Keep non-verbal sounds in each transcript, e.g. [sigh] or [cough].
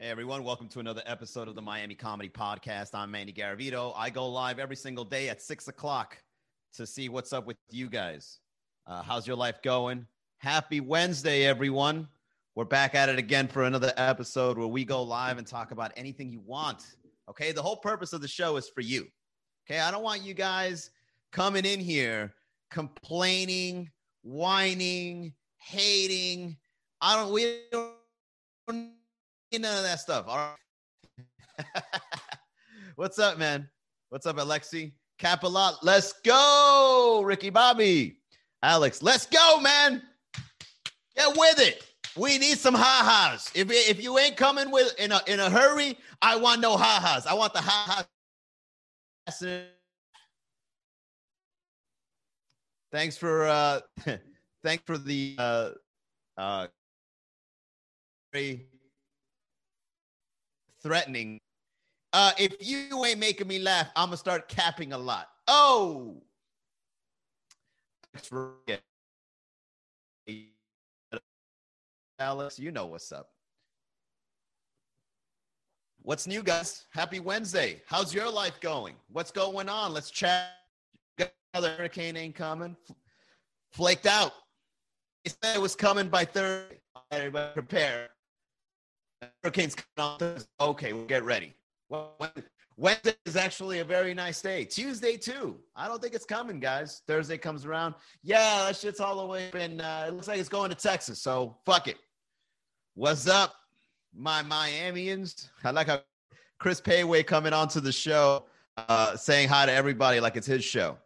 Hey everyone, welcome to another episode of the Miami Comedy Podcast. I'm Manny Garavito. I go live every single day at six o'clock to see what's up with you guys. Uh, how's your life going? Happy Wednesday, everyone. We're back at it again for another episode where we go live and talk about anything you want. Okay, the whole purpose of the show is for you. Okay, I don't want you guys coming in here complaining, whining, hating. I don't, we don't none of that stuff. All right. [laughs] What's up, man? What's up, Alexi? Capilot, let's go. Ricky Bobby. Alex, let's go, man. Get with it. We need some ha-has. If, if you ain't coming with in a in a hurry, I want no ha-has. I want the ha-has. Thanks for uh [laughs] thanks for the uh uh threatening. Uh, if you ain't making me laugh, I'm gonna start capping a lot. Oh, Alex, you know what's up. What's new, guys? Happy Wednesday. How's your life going? What's going on? Let's chat. Another hurricane ain't coming. Flaked out. He said it was coming by Thursday. Everybody prepare. Hurricanes. Okay, we'll get ready. Wednesday is actually a very nice day. Tuesday too. I don't think it's coming, guys. Thursday comes around. Yeah, that shit's all the way and uh, it looks like it's going to Texas. So fuck it. What's up, my Miamians? I like how Chris Payway coming onto the show, uh, saying hi to everybody like it's his show.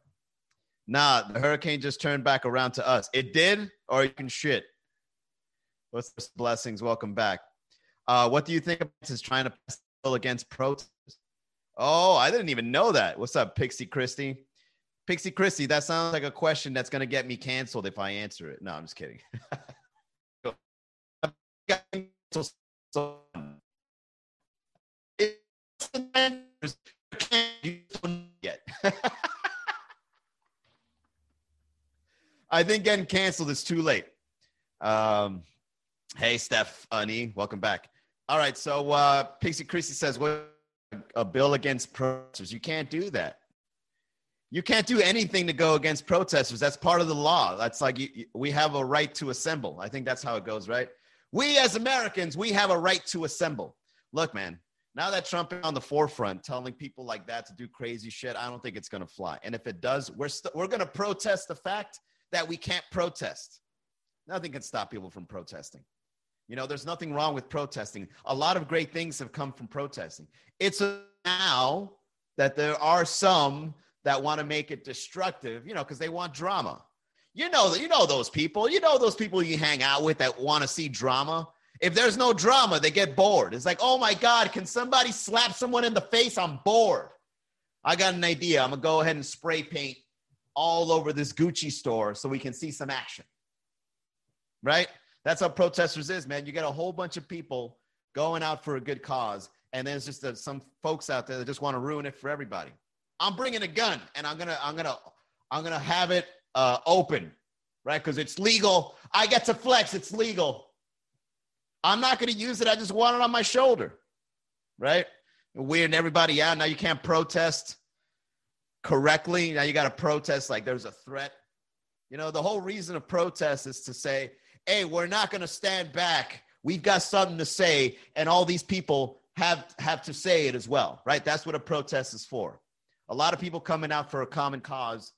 Nah, the hurricane just turned back around to us. It did, or you can shit. What's this blessings? Welcome back. Uh, what do you think is trying to pass against protests? Oh, I didn't even know that. What's up, Pixie Christie? Pixie Christie, that sounds like a question that's going to get me canceled if I answer it. No, I'm just kidding. [laughs] I think getting canceled is too late. Um, hey, Steph, Annie, welcome back. All right. So uh, Pixie Christie says, what a bill against protesters. You can't do that. You can't do anything to go against protesters. That's part of the law. That's like you, you, we have a right to assemble. I think that's how it goes, right? We as Americans, we have a right to assemble. Look, man, now that Trump is on the forefront telling people like that to do crazy shit, I don't think it's going to fly. And if it does, we're, we st- we're going to protest the fact that we can't protest. Nothing can stop people from protesting. You know, there's nothing wrong with protesting. A lot of great things have come from protesting. It's now that there are some that want to make it destructive, you know, because they want drama. You know, you know those people. You know those people you hang out with that want to see drama. If there's no drama, they get bored. It's like, oh my God, can somebody slap someone in the face? I'm bored. I got an idea. I'm gonna go ahead and spray paint all over this Gucci store so we can see some action. Right? That's how protesters is, man. You get a whole bunch of people going out for a good cause, and there's just uh, some folks out there that just want to ruin it for everybody. I'm bringing a gun, and I'm gonna, I'm gonna, I'm gonna have it uh, open, right? Because it's legal. I get to flex. It's legal. I'm not gonna use it. I just want it on my shoulder, right? Weirding everybody out. Now you can't protest correctly. Now you got to protest like there's a threat. You know, the whole reason of protest is to say, hey, we're not going to stand back. We've got something to say, and all these people have have to say it as well, right? That's what a protest is for. A lot of people coming out for a common cause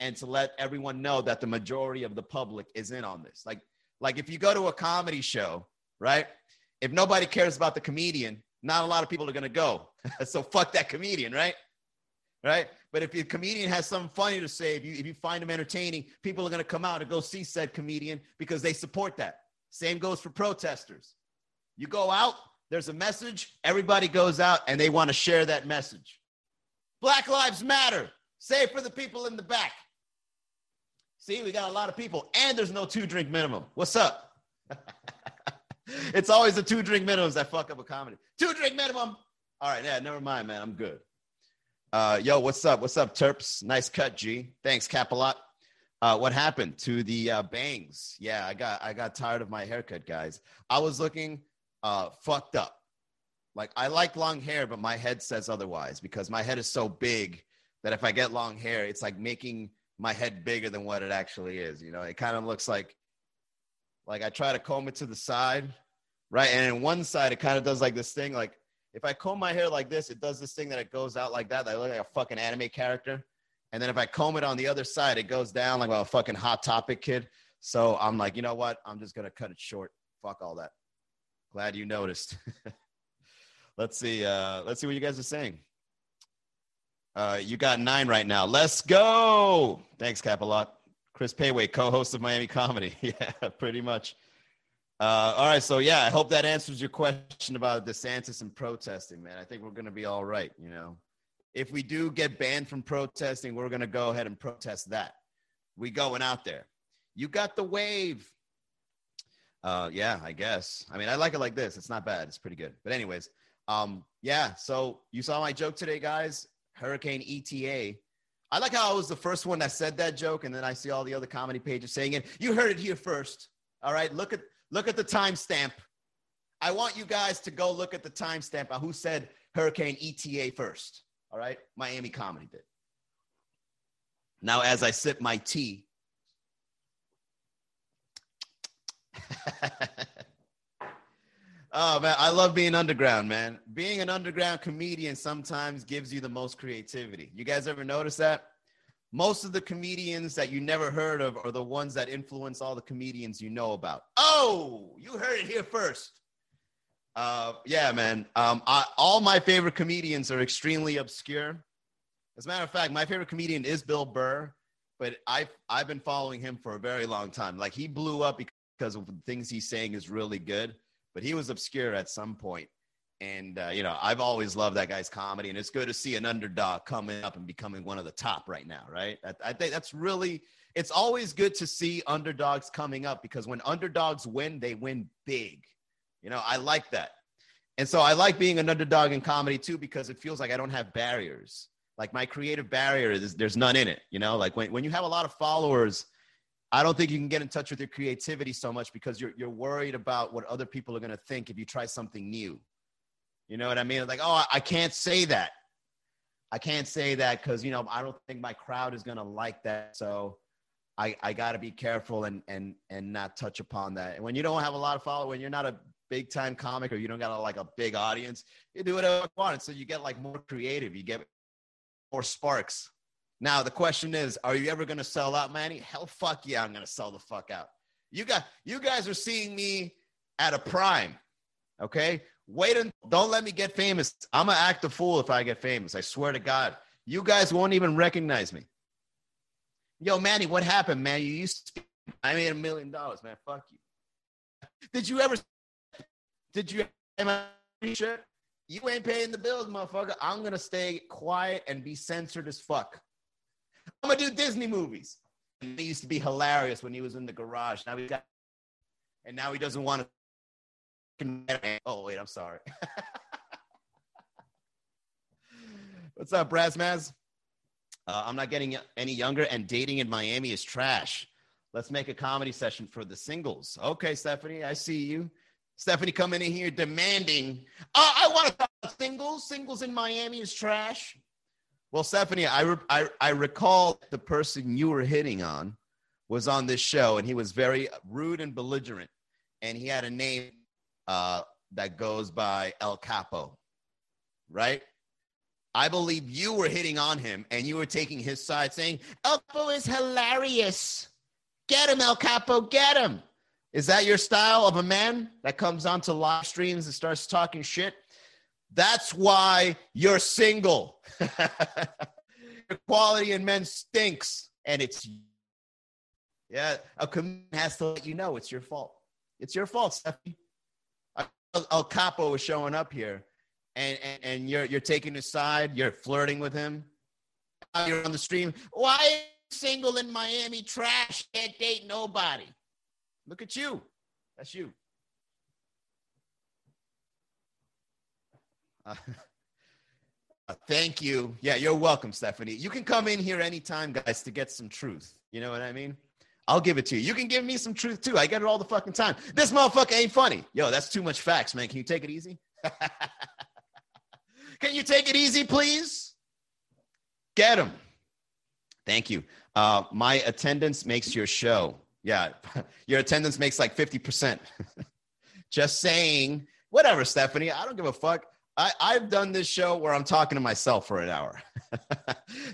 and to let everyone know that the majority of the public is in on this. Like, like if you go to a comedy show, right? If nobody cares about the comedian, not a lot of people are gonna go. [laughs] so fuck that comedian, right? Right? But if your comedian has something funny to say, if you, if you find them entertaining, people are going to come out and go see said comedian because they support that. Same goes for protesters. You go out, there's a message, everybody goes out and they want to share that message. Black Lives Matter. Say for the people in the back. See, we got a lot of people, and there's no two drink minimum. What's up? [laughs] it's always the two drink minimums that fuck up a comedy. Two drink minimum. All right, yeah, never mind, man. I'm good. Uh, yo, what's up? What's up, Terps? Nice cut, G. Thanks, Capalot. Uh, what happened to the uh, bangs? Yeah, I got I got tired of my haircut, guys. I was looking uh, fucked up. Like I like long hair, but my head says otherwise because my head is so big that if I get long hair, it's like making my head bigger than what it actually is. You know, it kind of looks like like I try to comb it to the side, right? And in one side, it kind of does like this thing. Like if I comb my hair like this, it does this thing that it goes out like that. I look like a fucking anime character. And then if I comb it on the other side, it goes down like a fucking hot topic kid. So I'm like, you know what? I'm just gonna cut it short. Fuck all that. Glad you noticed. [laughs] let's see. Uh, let's see what you guys are saying. Uh, you got nine right now. Let's go. Thanks, Capalot. Chris Payway, co-host of Miami Comedy. [laughs] yeah, pretty much. Uh, all right, so yeah, I hope that answers your question about DeSantis and protesting, man. I think we're gonna be all right. You know, if we do get banned from protesting, we're gonna go ahead and protest that. We going out there. You got the wave. Uh, yeah, I guess. I mean, I like it like this. It's not bad. It's pretty good. But anyways, um, yeah. So you saw my joke today, guys. Hurricane ETA. I like how I was the first one that said that joke, and then I see all the other comedy pages saying it. You heard it here first. All right, look at look at the timestamp. I want you guys to go look at the timestamp on who said Hurricane ETA first. All right, Miami Comedy did. Now, as I sip my tea, [laughs] oh man, I love being underground, man. Being an underground comedian sometimes gives you the most creativity. You guys ever notice that? Most of the comedians that you never heard of are the ones that influence all the comedians you know about. Oh, you heard it here first. Uh, yeah, man. Um, I, all my favorite comedians are extremely obscure. As a matter of fact, my favorite comedian is Bill Burr, but I've I've been following him for a very long time. Like he blew up because of the things he's saying is really good, but he was obscure at some point. And uh, you know, I've always loved that guy's comedy, and it's good to see an underdog coming up and becoming one of the top right now. Right? I, I think that's really. It's always good to see underdogs coming up because when underdogs win, they win big. You know, I like that. And so I like being an underdog in comedy too because it feels like I don't have barriers. Like my creative barrier is there's none in it. You know, like when, when you have a lot of followers, I don't think you can get in touch with your creativity so much because you're you're worried about what other people are gonna think if you try something new. You know what I mean? Like, oh, I can't say that. I can't say that because you know I don't think my crowd is gonna like that. So I I gotta be careful and and and not touch upon that. And when you don't have a lot of followers, when you're not a big time comic or you don't got a, like a big audience, you do whatever you want. So you get like more creative. You get more sparks. Now the question is, are you ever gonna sell out, Manny? Hell, fuck yeah, I'm gonna sell the fuck out. You got you guys are seeing me at a prime. Okay, wait and don't let me get famous. I'm gonna act a fool if I get famous. I swear to God, you guys won't even recognize me. Yo, Manny, what happened, man? You used to. I made a million dollars, man. Fuck you. Did you ever? Did you? Am I sure? You ain't paying the bills, motherfucker. I'm gonna stay quiet and be censored as fuck. I'm gonna do Disney movies. He used to be hilarious when he was in the garage. Now he got, and now he doesn't want to. Oh wait, I'm sorry. [laughs] What's up, Brasmaz? Uh, I'm not getting any younger, and dating in Miami is trash. Let's make a comedy session for the singles. Okay, Stephanie, I see you. Stephanie coming in here demanding, oh, I want to talk singles. Singles in Miami is trash. Well, Stephanie, I, re- I, I recall the person you were hitting on was on this show, and he was very rude and belligerent, and he had a name uh, that goes by El Capo, right? I believe you were hitting on him, and you were taking his side, saying El Capo is hilarious. Get him, El Capo, get him. Is that your style of a man that comes onto live streams and starts talking shit? That's why you're single. [laughs] Equality in men stinks, and it's yeah. A comedian has to let you know it's your fault. It's your fault, Stephanie. El Capo is showing up here, and, and and you're you're taking his side. You're flirting with him. You're on the stream. Why single in Miami? Trash. Can't date nobody. Look at you. That's you. Uh, [laughs] uh, thank you. Yeah, you're welcome, Stephanie. You can come in here anytime, guys, to get some truth. You know what I mean? I'll give it to you. You can give me some truth too. I get it all the fucking time. This motherfucker ain't funny. Yo, that's too much facts, man. Can you take it easy? [laughs] Can you take it easy, please? Get him. Thank you. Uh, my attendance makes your show. Yeah, [laughs] your attendance makes like 50%. [laughs] Just saying. Whatever, Stephanie. I don't give a fuck. I, I've done this show where I'm talking to myself for an hour.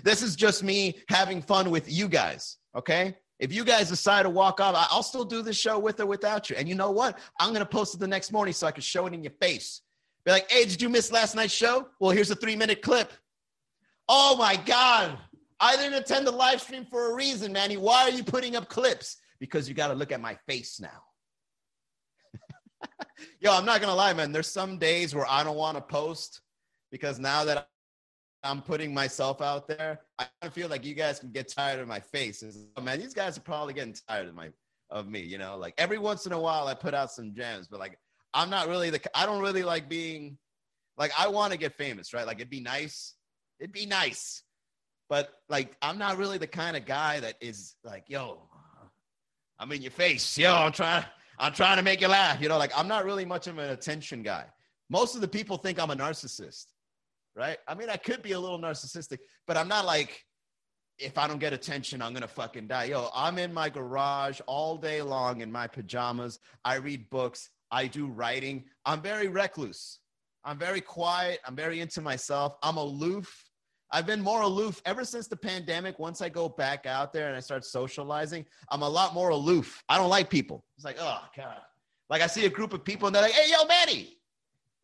this is just me having fun with you guys. Okay. If you guys decide to walk off, I'll still do this show with or without you. And you know what? I'm going to post it the next morning so I can show it in your face. Be like, hey, did you miss last night's show? Well, here's a three minute clip. Oh my God. I didn't attend the live stream for a reason, Manny. Why are you putting up clips? Because you got to look at my face now. [laughs] Yo, I'm not going to lie, man. There's some days where I don't want to post because now that I'm putting myself out there, I feel like you guys can get tired of my face. Oh, man, these guys are probably getting tired of my of me, you know. Like every once in a while I put out some gems, but like I'm not really the I don't really like being like I want to get famous, right? Like it'd be nice. It'd be nice. But like I'm not really the kind of guy that is like, yo, I'm in your face. Yo, I'm trying I'm trying to make you laugh. You know, like I'm not really much of an attention guy. Most of the people think I'm a narcissist right? I mean, I could be a little narcissistic, but I'm not like, if I don't get attention, I'm gonna fucking die. Yo, I'm in my garage all day long in my pajamas. I read books. I do writing. I'm very recluse. I'm very quiet. I'm very into myself. I'm aloof. I've been more aloof ever since the pandemic. Once I go back out there and I start socializing, I'm a lot more aloof. I don't like people. It's like, oh God. Like I see a group of people and they're like, hey, yo, Manny,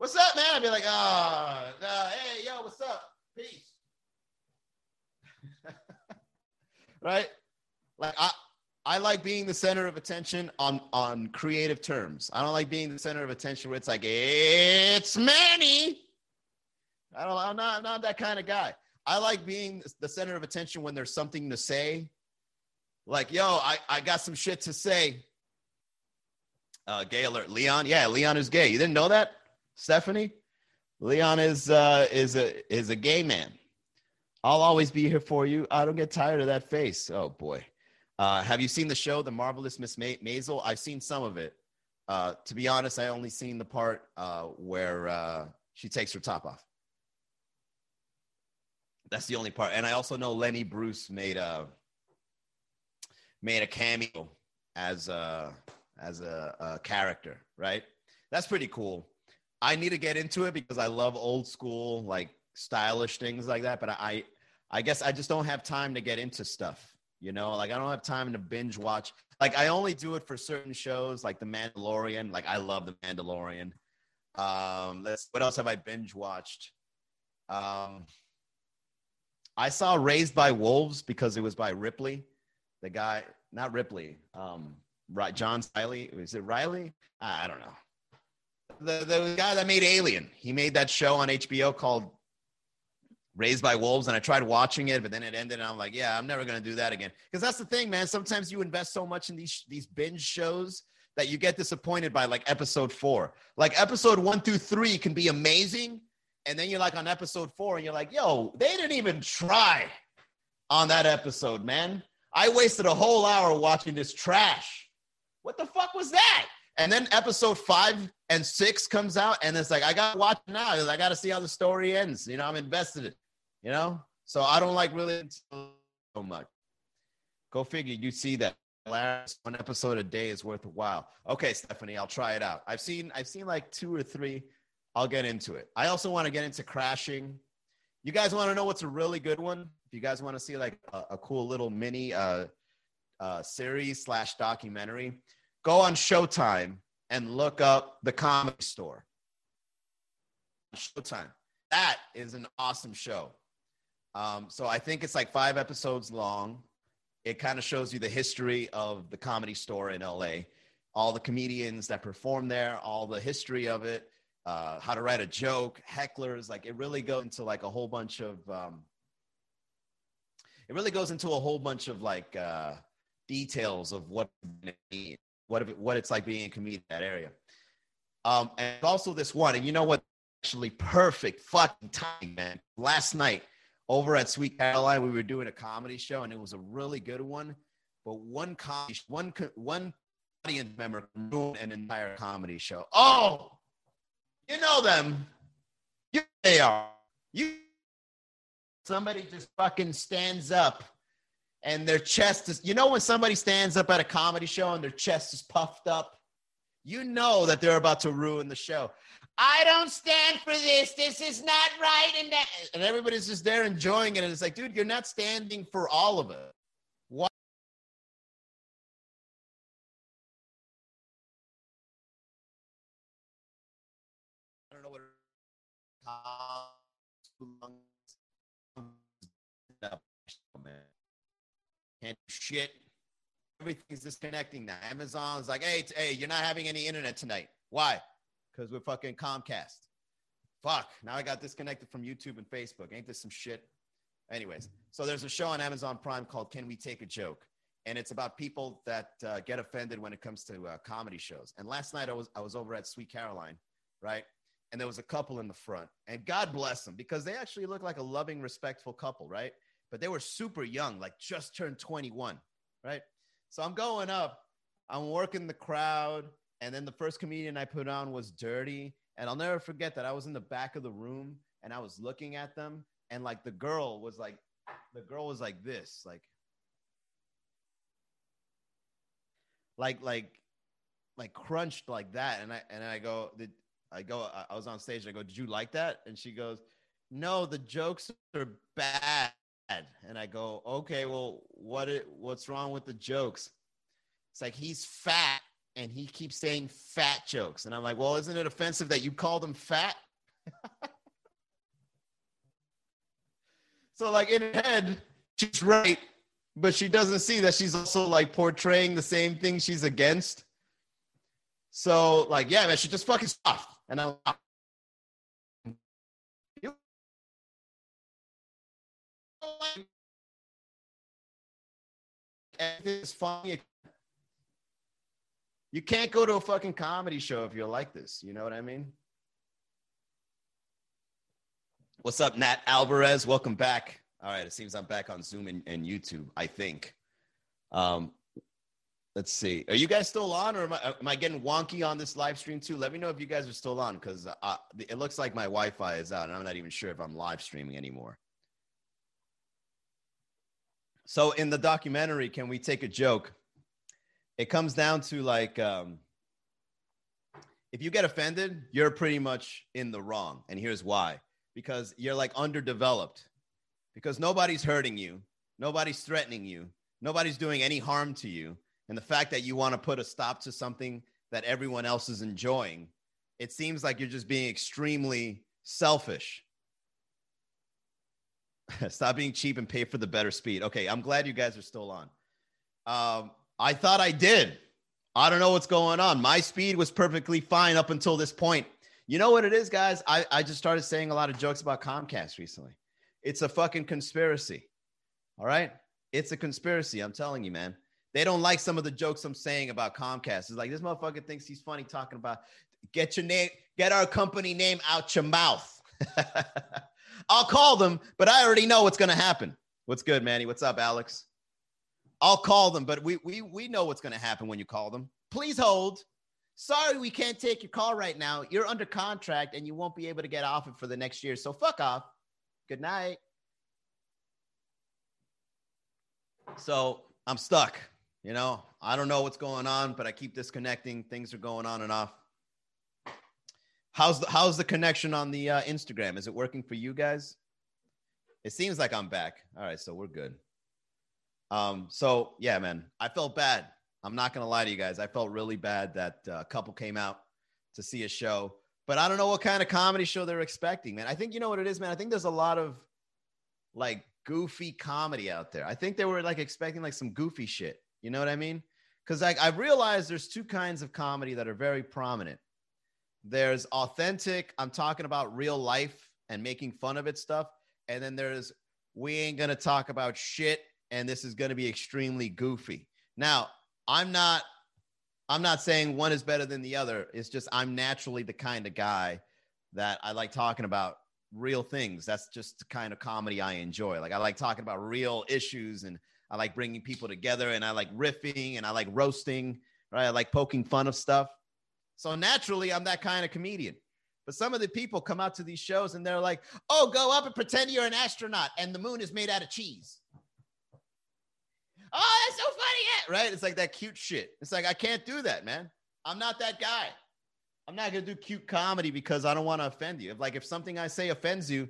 What's up, man? I'd be like, oh, uh, hey, yo, what's up? Peace. [laughs] right? Like I I like being the center of attention on on creative terms. I don't like being the center of attention where it's like it's Manny. I don't. I'm not. I'm not that kind of guy. I like being the center of attention when there's something to say. Like, yo, I I got some shit to say. Uh, gay alert, Leon. Yeah, Leon is gay. You didn't know that? Stephanie, Leon is uh, is a is a gay man. I'll always be here for you. I don't get tired of that face. Oh boy, uh, have you seen the show, The Marvelous Miss Ma- Maisel? I've seen some of it. Uh, to be honest, I only seen the part uh, where uh, she takes her top off. That's the only part. And I also know Lenny Bruce made a made a cameo as a as a, a character, right? That's pretty cool. I need to get into it because I love old school, like stylish things like that. But I, I guess I just don't have time to get into stuff. You know, like I don't have time to binge watch. Like I only do it for certain shows, like The Mandalorian. Like I love The Mandalorian. Um, let's. What else have I binge watched? Um, I saw Raised by Wolves because it was by Ripley, the guy, not Ripley. Um, John Riley. Is it Riley? I don't know the the guy that made Alien. He made that show on HBO called Raised by Wolves, and I tried watching it, but then it ended, and I'm like, yeah, I'm never gonna do that again. Because that's the thing, man. Sometimes you invest so much in these these binge shows that you get disappointed by like episode four. Like episode one through three can be amazing, and then you're like on episode four, and you're like, yo, they didn't even try on that episode, man. I wasted a whole hour watching this trash. What the fuck was that? And then episode five and six comes out, and it's like I gotta watch it now. I gotta see how the story ends. You know, I'm invested in. You know, so I don't like really so much. Go figure. You see that last one episode a day is worth a while. Okay, Stephanie, I'll try it out. I've seen I've seen like two or three. I'll get into it. I also want to get into crashing. You guys want to know what's a really good one? If you guys want to see like a, a cool little mini uh, uh, series slash documentary, go on Showtime and look up the comedy store. Showtime. That is an awesome show. Um, so I think it's like five episodes long. It kind of shows you the history of the comedy store in LA, all the comedians that perform there, all the history of it, uh, how to write a joke, hecklers. Like it really goes into like a whole bunch of. Um, it really goes into a whole bunch of like uh, details of what what it, what it's like being a comedian in that area. Um, and also this one, and you know what? Actually, perfect fucking timing, man. Last night over at Sweet Caroline, we were doing a comedy show, and it was a really good one. But one comedy, one one audience member ruined an entire comedy show. Oh, you know them. You, they are. You somebody just fucking stands up and their chest is you know when somebody stands up at a comedy show and their chest is puffed up? You know that they're about to ruin the show. I don't stand for this. This is not right. And that and everybody's just there enjoying it. And it's like dude you're not standing for all of why? I don't know what man. Can't shit. Everything's disconnecting now. Amazon's like, hey, hey, you're not having any internet tonight. Why? Because we're fucking Comcast. Fuck. Now I got disconnected from YouTube and Facebook. Ain't this some shit? Anyways, so there's a show on Amazon Prime called Can We Take a Joke? And it's about people that uh, get offended when it comes to uh, comedy shows. And last night I was I was over at Sweet Caroline, right? And there was a couple in the front. And God bless them because they actually look like a loving, respectful couple, right? But they were super young, like just turned 21, right? So I'm going up, I'm working the crowd, and then the first comedian I put on was Dirty, and I'll never forget that I was in the back of the room and I was looking at them, and like the girl was like, the girl was like this, like, like, like, like crunched like that, and I and I go, I go? I was on stage. I go, did you like that? And she goes, no, the jokes are bad. And I go, okay, well, what it, what's wrong with the jokes? It's like he's fat and he keeps saying fat jokes. And I'm like, well, isn't it offensive that you called him fat? [laughs] so, like, in her head, she's right, but she doesn't see that she's also like portraying the same thing she's against. So, like, yeah, man, she just fucking soft. And I'm it's funny. You can't go to a fucking comedy show if you're like this. You know what I mean? What's up, Nat Alvarez? Welcome back. All right, it seems I'm back on Zoom and, and YouTube, I think. Um, let's see. Are you guys still on, or am I, am I getting wonky on this live stream too? Let me know if you guys are still on, because uh, it looks like my Wi-Fi is out, and I'm not even sure if I'm live streaming anymore. So in the documentary, can we take a joke? It comes down to like, um, if you get offended, you're pretty much in the wrong, and here's why: because you're like underdeveloped, because nobody's hurting you, nobody's threatening you, nobody's doing any harm to you, and the fact that you want to put a stop to something that everyone else is enjoying, it seems like you're just being extremely selfish [laughs] Stop being cheap and pay for the better speed. Okay, I'm glad you guys are still on. Um, I thought I did. I don't know what's going on. My speed was perfectly fine up until this point. You know what it is, guys? I, I just started saying a lot of jokes about Comcast recently. It's a fucking conspiracy. All right? It's a conspiracy. I'm telling you, man. They don't like some of the jokes I'm saying about Comcast. It's like this motherfucker thinks he's funny talking about get your name, get our company name out your mouth. [laughs] I'll call them, but I already know what's going to happen. What's good, Manny? What's up, Alex? I'll call them, but we we we know what's going to happen when you call them. Please hold. Sorry, we can't take your call right now. You're under contract and you won't be able to get off it for the next year. So fuck off. Good night. So I'm stuck. You know, I don't know what's going on, but I keep disconnecting. Things are going on and off. How's the how's the connection on the uh, Instagram? Is it working for you guys? It seems like I'm back. All right, so we're good. Um, so yeah, man, I felt bad. I'm not gonna lie to you guys. I felt really bad that uh, a couple came out to see a show, but I don't know what kind of comedy show they're expecting, man. I think you know what it is, man. I think there's a lot of like goofy comedy out there. I think they were like expecting like some goofy shit. You know what I mean? Because like I've realized there's two kinds of comedy that are very prominent. There's authentic, I'm talking about real life and making fun of it stuff. And then there's, we ain't going to talk about shit and this is going to be extremely goofy. Now, I'm not I'm not saying one is better than the other. It's just I'm naturally the kind of guy that I like talking about real things. That's just the kind of comedy I enjoy. Like I like talking about real issues and I like bringing people together and I like riffing and I like roasting, right? I like poking fun of stuff. So naturally, I'm that kind of comedian. But some of the people come out to these shows and they're like, oh, go up and pretend you're an astronaut and the moon is made out of cheese. Oh, that's so funny. Yeah. Right? It's like that cute shit. It's like, I can't do that, man. I'm not that guy. I'm not going to do cute comedy because I don't want to offend you. Like, if something I say offends you,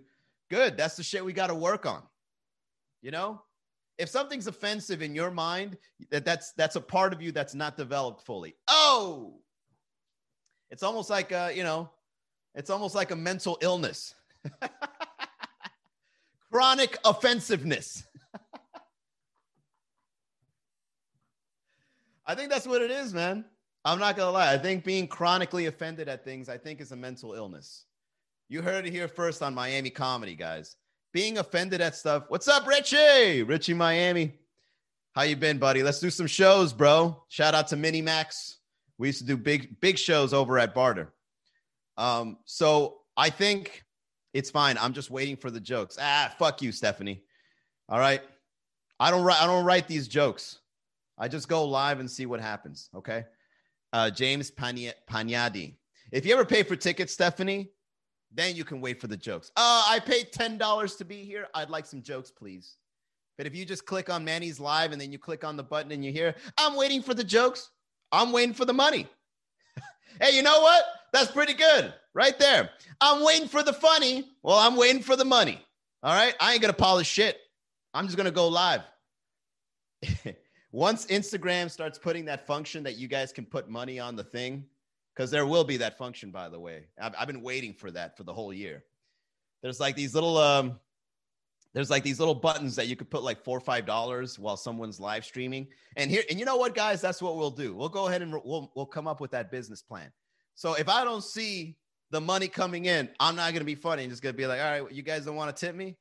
good. That's the shit we got to work on. You know? If something's offensive in your mind, that that's that's a part of you that's not developed fully. Oh, it's almost like a, you know, it's almost like a mental illness. [laughs] Chronic offensiveness. [laughs] I think that's what it is, man. I'm not gonna lie. I think being chronically offended at things, I think, is a mental illness. You heard it here first on Miami Comedy, guys. Being offended at stuff. What's up, Richie? Richie Miami. How you been, buddy? Let's do some shows, bro. Shout out to Mini Max. We used to do big, big shows over at Barter. Um, so I think it's fine. I'm just waiting for the jokes. Ah, fuck you, Stephanie. All right. I don't write. I don't write these jokes. I just go live and see what happens. Okay. Uh, James Panyadi. If you ever pay for tickets, Stephanie, then you can wait for the jokes. Uh, I paid $10 to be here. I'd like some jokes, please. But if you just click on Manny's live and then you click on the button and you hear, I'm waiting for the jokes, I'm waiting for the money. [laughs] hey, you know what? That's pretty good right there. I'm waiting for the funny. Well, I'm waiting for the money. All right. I ain't going to polish shit. I'm just going to go live. [laughs] Once Instagram starts putting that function that you guys can put money on the thing, because there will be that function, by the way. I've, I've, been waiting for that for the whole year. There's like these little, um, there's like these little buttons that you could put like four or five dollars while someone's live streaming. And here, and you know what, guys, that's what we'll do. We'll go ahead and we'll we'll come up with that business plan. So if I don't see the money coming in, I'm not gonna be funny. I'm just gonna be like, all right, you guys don't want to tip me?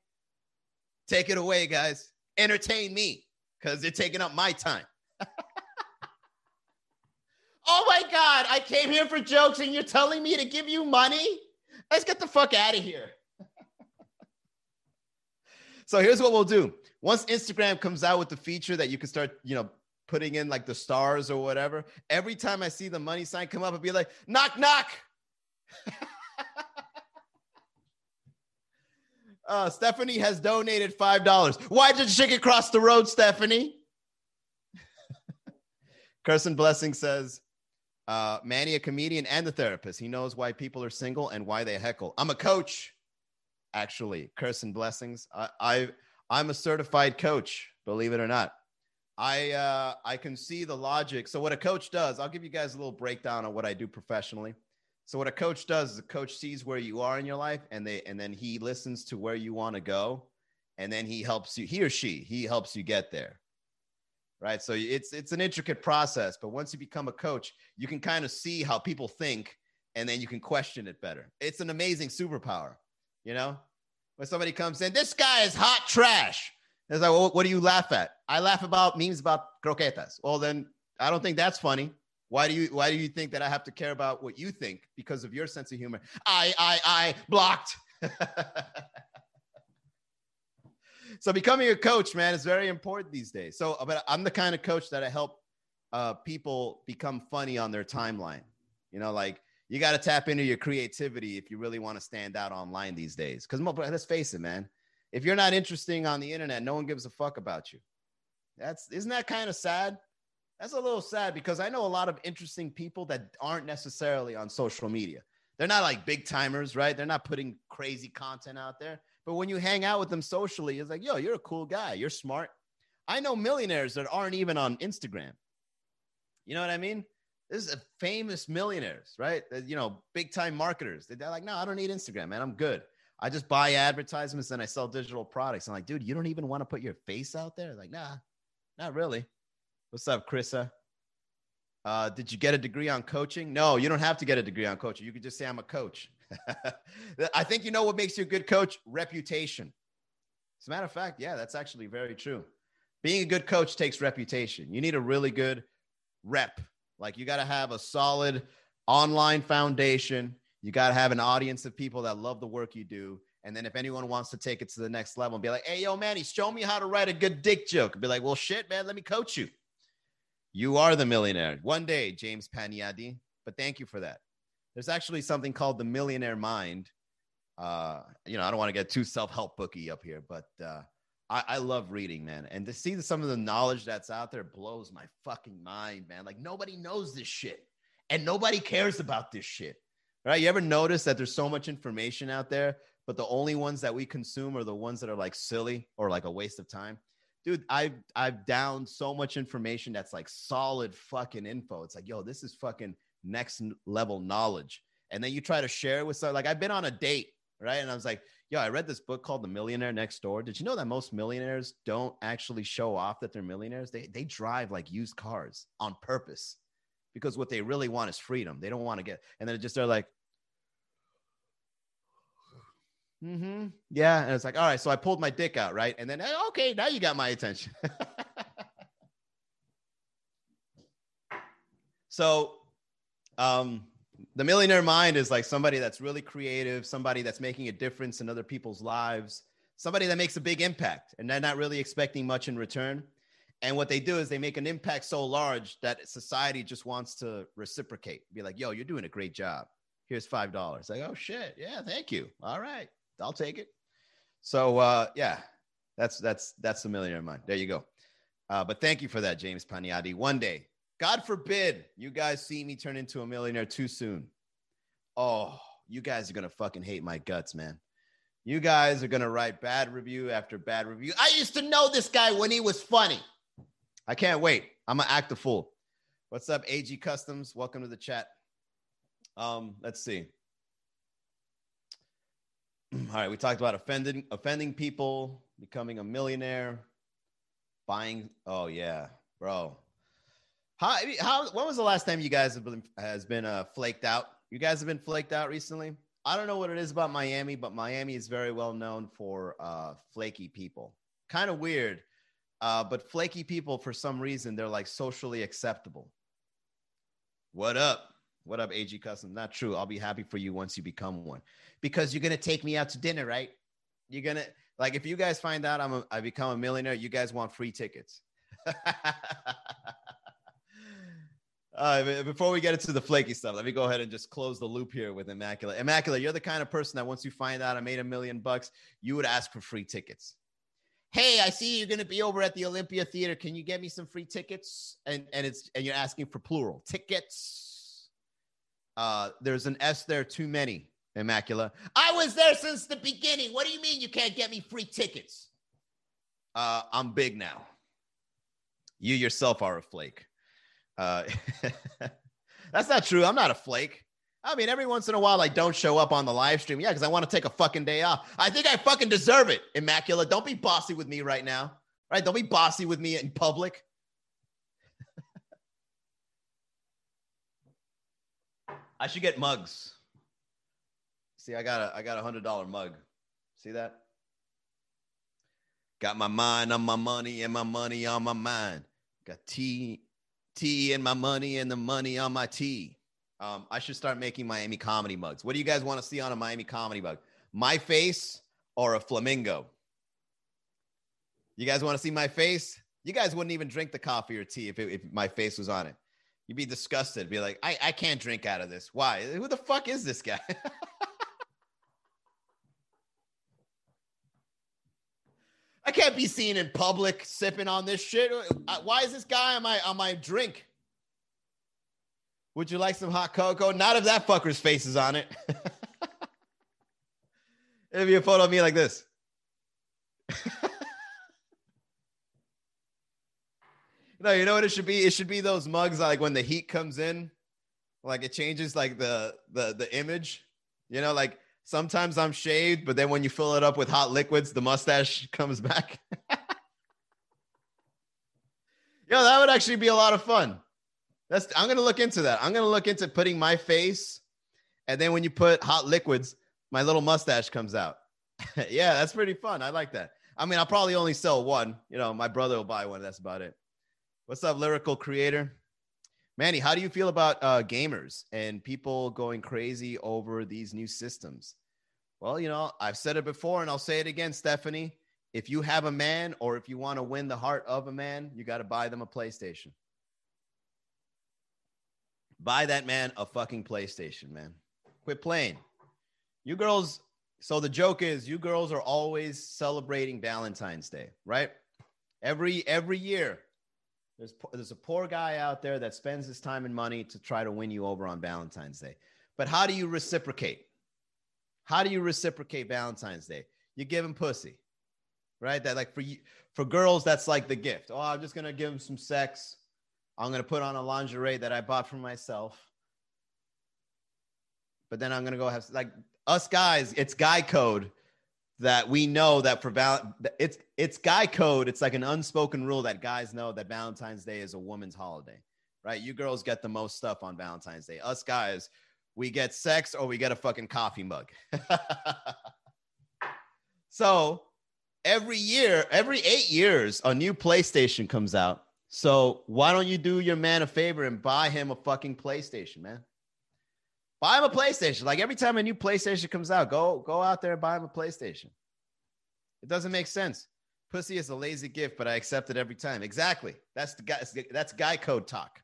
Take it away, guys. Entertain me because they're taking up my time. [laughs] oh my God, I came here for jokes and you're telling me to give you money? Let's get the fuck out of here. So here's what we'll do. Once Instagram comes out with the feature that you can start, you know, putting in like the stars or whatever, every time I see the money sign come up, I'll be like, knock, knock. [laughs] Uh, Stephanie has donated five dollars. Why did she get cross the road, Stephanie? [laughs] Carson Blessing says, uh, Manny, a comedian and a therapist. He knows why people are single and why they heckle. I'm a coach, actually. Curse and Blessings. I, I I'm a certified coach, believe it or not. I uh, I can see the logic. So what a coach does, I'll give you guys a little breakdown on what I do professionally. So what a coach does is a coach sees where you are in your life and they and then he listens to where you want to go and then he helps you he or she he helps you get there. Right? So it's it's an intricate process, but once you become a coach, you can kind of see how people think and then you can question it better. It's an amazing superpower, you know? When somebody comes in, this guy is hot trash. It's like, well, what do you laugh at? I laugh about memes about croquetas. Well, then I don't think that's funny. Why do you why do you think that I have to care about what you think because of your sense of humor? I I I blocked. [laughs] so becoming a coach, man, is very important these days. So, but I'm the kind of coach that I help uh, people become funny on their timeline. You know, like you got to tap into your creativity if you really want to stand out online these days. Because let's face it, man, if you're not interesting on the internet, no one gives a fuck about you. That's isn't that kind of sad? That's a little sad because I know a lot of interesting people that aren't necessarily on social media. They're not like big timers, right? They're not putting crazy content out there. But when you hang out with them socially, it's like, yo, you're a cool guy. You're smart. I know millionaires that aren't even on Instagram. You know what I mean? This is a famous millionaires, right? You know, big time marketers. They're like, no, I don't need Instagram, man. I'm good. I just buy advertisements and I sell digital products. I'm like, dude, you don't even want to put your face out there? Like, nah, not really. What's up, Chrissa? Uh, did you get a degree on coaching? No, you don't have to get a degree on coaching. You could just say I'm a coach. [laughs] I think you know what makes you a good coach? Reputation. As a matter of fact, yeah, that's actually very true. Being a good coach takes reputation. You need a really good rep. Like you got to have a solid online foundation. You got to have an audience of people that love the work you do. And then if anyone wants to take it to the next level and be like, hey, yo, Manny, show me how to write a good dick joke. Be like, well, shit, man, let me coach you. You are the millionaire. One day, James Paniadi. But thank you for that. there's actually something called the Millionaire Mind. Uh, you know, I don't want to get too self-help booky up here, but uh, I, I love reading, man. And to see some of the knowledge that's out there blows my fucking mind, man. Like nobody knows this shit, and nobody cares about this shit. Right? You ever notice that there's so much information out there, but the only ones that we consume are the ones that are like silly or like a waste of time? Dude, I've I've downed so much information that's like solid fucking info. It's like, yo, this is fucking next level knowledge. And then you try to share it with someone. Like I've been on a date, right? And I was like, yo, I read this book called The Millionaire Next Door. Did you know that most millionaires don't actually show off that they're millionaires? They they drive like used cars on purpose because what they really want is freedom. They don't want to get, and then just they're like, mm-hmm, yeah. And it's like, all right, so I pulled my dick out, right? And then, okay, now you got my attention. [laughs] so, um, the millionaire mind is like somebody that's really creative, somebody that's making a difference in other people's lives, somebody that makes a big impact, and they're not really expecting much in return. And what they do is they make an impact so large that society just wants to reciprocate, be like, yo, you're doing a great job. Here's $5. Like, oh shit. Yeah, thank you. All right. I'll take it. So uh, yeah, that's that's that's the millionaire mind. There you go. Uh, but thank you for that, James Paniati. One day, God forbid, you guys see me turn into a millionaire too soon. Oh, you guys are gonna fucking hate my guts, man. You guys are gonna write bad review after bad review. I used to know this guy when he was funny. I can't wait. I'm gonna act a fool. What's up, AG Customs? Welcome to the chat. Um, let's see. [clears throat] All right, we talked about offending offending people, becoming a millionaire, buying. Oh yeah, bro. How how when was the last time you guys have been has been uh, flaked out? You guys have been flaked out recently. I don't know what it is about Miami, but Miami is very well known for uh, flaky people. Kind of weird uh, but flaky people, for some reason, they're like socially acceptable. What up? What up, AG Custom? Not true. I'll be happy for you once you become one, because you're gonna take me out to dinner, right? You're gonna like if you guys find out I'm a, I become a millionaire, you guys want free tickets. [laughs] before we get into the flaky stuff, let me go ahead and just close the loop here with Immaculate. Immaculate, you're the kind of person that once you find out I made a million bucks, you would ask for free tickets hey, I see you're going to be over at the Olympia Theater. Can you get me some free tickets? And and it's and you're asking for plural tickets. Uh, there's an S there too many. Immacula. I was there since the beginning. What do you mean you can't get me free tickets? Uh, I'm big now. You yourself are a flake. Uh, [laughs] that's not true. I'm not a flake. I mean, every once in a while, I don't show up on the live stream. Yeah, because I want to take a fucking day off. I think I fucking deserve it, Immaculate. Don't be bossy with me right now. Right? Don't be bossy with me in public. I should get mugs. See, I got a I got a hundred dollar mug. See that? Got my mind on my money and my money on my mind. Got tea, tea and my money and the money on my tea. Um, I should start making Miami comedy mugs. What do you guys want to see on a Miami comedy mug? My face or a flamingo? You guys want to see my face? You guys wouldn't even drink the coffee or tea if, it, if my face was on it. You'd be disgusted. Be like, I, I can't drink out of this. Why? Who the fuck is this guy? [laughs] can't be seen in public sipping on this shit. Uh, why is this guy on my on my drink? Would you like some hot cocoa? Not if that fucker's face is on it. [laughs] It'll be a photo of me like this. [laughs] no, you know what it should be? It should be those mugs like when the heat comes in, like it changes like the the the image. You know, like sometimes I'm shaved, but then when you fill it up with hot liquids, the mustache [laughs] comes back. [laughs] Yo, that would actually be a lot of fun. That's I'm gonna look into that. I'm gonna look into putting my face, and then when you put hot liquids, my little mustache comes out. [laughs] yeah, that's pretty fun. I like that. I mean, I'll probably only sell one. You know, my brother will buy one. That's about it. What's up, lyrical creator? Manny, how do you feel about uh, gamers and people going crazy over these new systems? Well, you know, I've said it before and I'll say it again, Stephanie. If you have a man or if you want to win the heart of a man, you got to buy them a PlayStation. Buy that man a fucking PlayStation, man. Quit playing. You girls, so the joke is you girls are always celebrating Valentine's Day, right? Every every year. There's there's a poor guy out there that spends his time and money to try to win you over on Valentine's Day. But how do you reciprocate? How do you reciprocate Valentine's Day? You give him pussy. Right? That like for you for girls that's like the gift. Oh, I'm just to give him some sex. I'm to put on a lingerie that I bought for myself. But then I'm to go have like us guys, it's guy code that we know that for val it's it's guy code. It's like an unspoken rule that guys know that Valentine's Day is a woman's holiday, right? You girls get the most stuff on Valentine's Day. Us guys, we get sex or we get a fucking coffee mug. [laughs] so every year, every eight years, a new PlayStation comes out. So why don't you do your man a favor and buy him a fucking PlayStation, man? Buy him a PlayStation. Like every time a new PlayStation comes out, go go out there and buy him a PlayStation. It doesn't make sense. Pussy is a lazy gift, but I accept it every time. Exactly. That's the guy. That's guy code talk.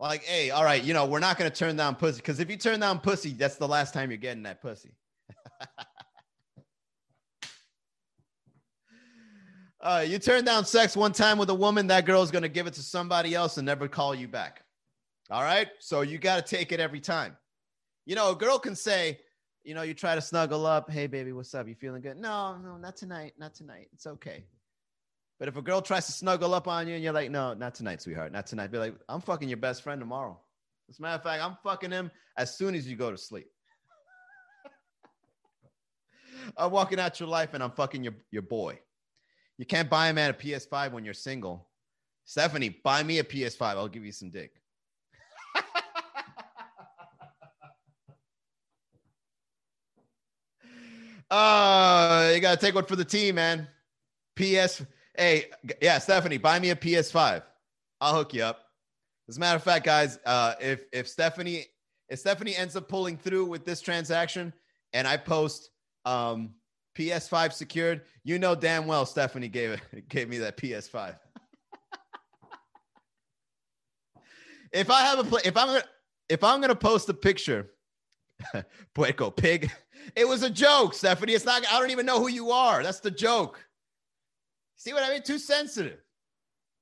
Like, hey, all right, you know, we're not gonna turn down pussy because if you turn down pussy, that's the last time you're getting that pussy. [laughs] uh, you turn down sex one time with a woman, that girl's gonna give it to somebody else and never call you back. All right. So you got to take it every time. You know, a girl can say, you know, you try to snuggle up. Hey, baby, what's up? You feeling good? No, no, not tonight. Not tonight. It's okay. But if a girl tries to snuggle up on you and you're like, no, not tonight, sweetheart, not tonight, be like, I'm fucking your best friend tomorrow. As a matter of fact, I'm fucking him as soon as you go to sleep. [laughs] I'm walking out your life and I'm fucking your, your boy. You can't buy a man a PS5 when you're single. Stephanie, buy me a PS5. I'll give you some dick. Uh, you gotta take one for the team, man. PS. Hey, yeah, Stephanie, buy me a PS5. I'll hook you up. As a matter of fact, guys, uh, if if Stephanie if Stephanie ends up pulling through with this transaction and I post um, PS5 secured, you know damn well Stephanie gave it [laughs] gave me that PS5. if I have a play, if I'm gonna if I'm gonna post a picture, [laughs] Puerco pig. It was a joke, Stephanie. It's not, I don't even know who you are. That's the joke. See what I mean? Too sensitive.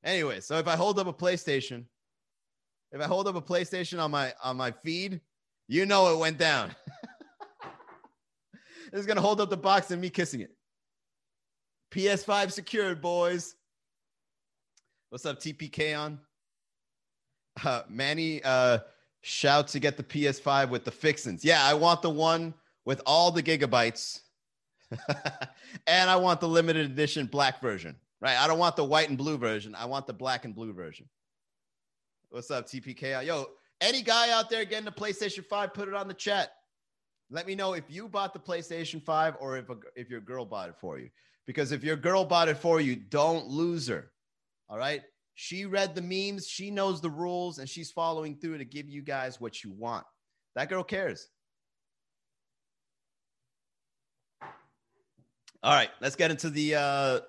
Anyway, so if I hold up a PlayStation, if I hold up a PlayStation on my on my feed, you know it went down. [laughs] this is gonna hold up the box and me kissing it. PS5 secured, boys. What's up, TPK on? Uh, Manny uh, shout to get the PS5 with the fixins. Yeah, I want the one with all the gigabytes. [laughs] and I want the limited edition black version, right? I don't want the white and blue version. I want the black and blue version. What's up, TPK? Yo, any guy out there getting the PlayStation 5, put it on the chat. Let me know if you bought the PlayStation 5 or if, a, if your girl bought it for you. Because if your girl bought it for you, don't lose her. All right. She read the memes, she knows the rules, and she's following through to give you guys what you want. That girl cares. All right, let's get into the uh,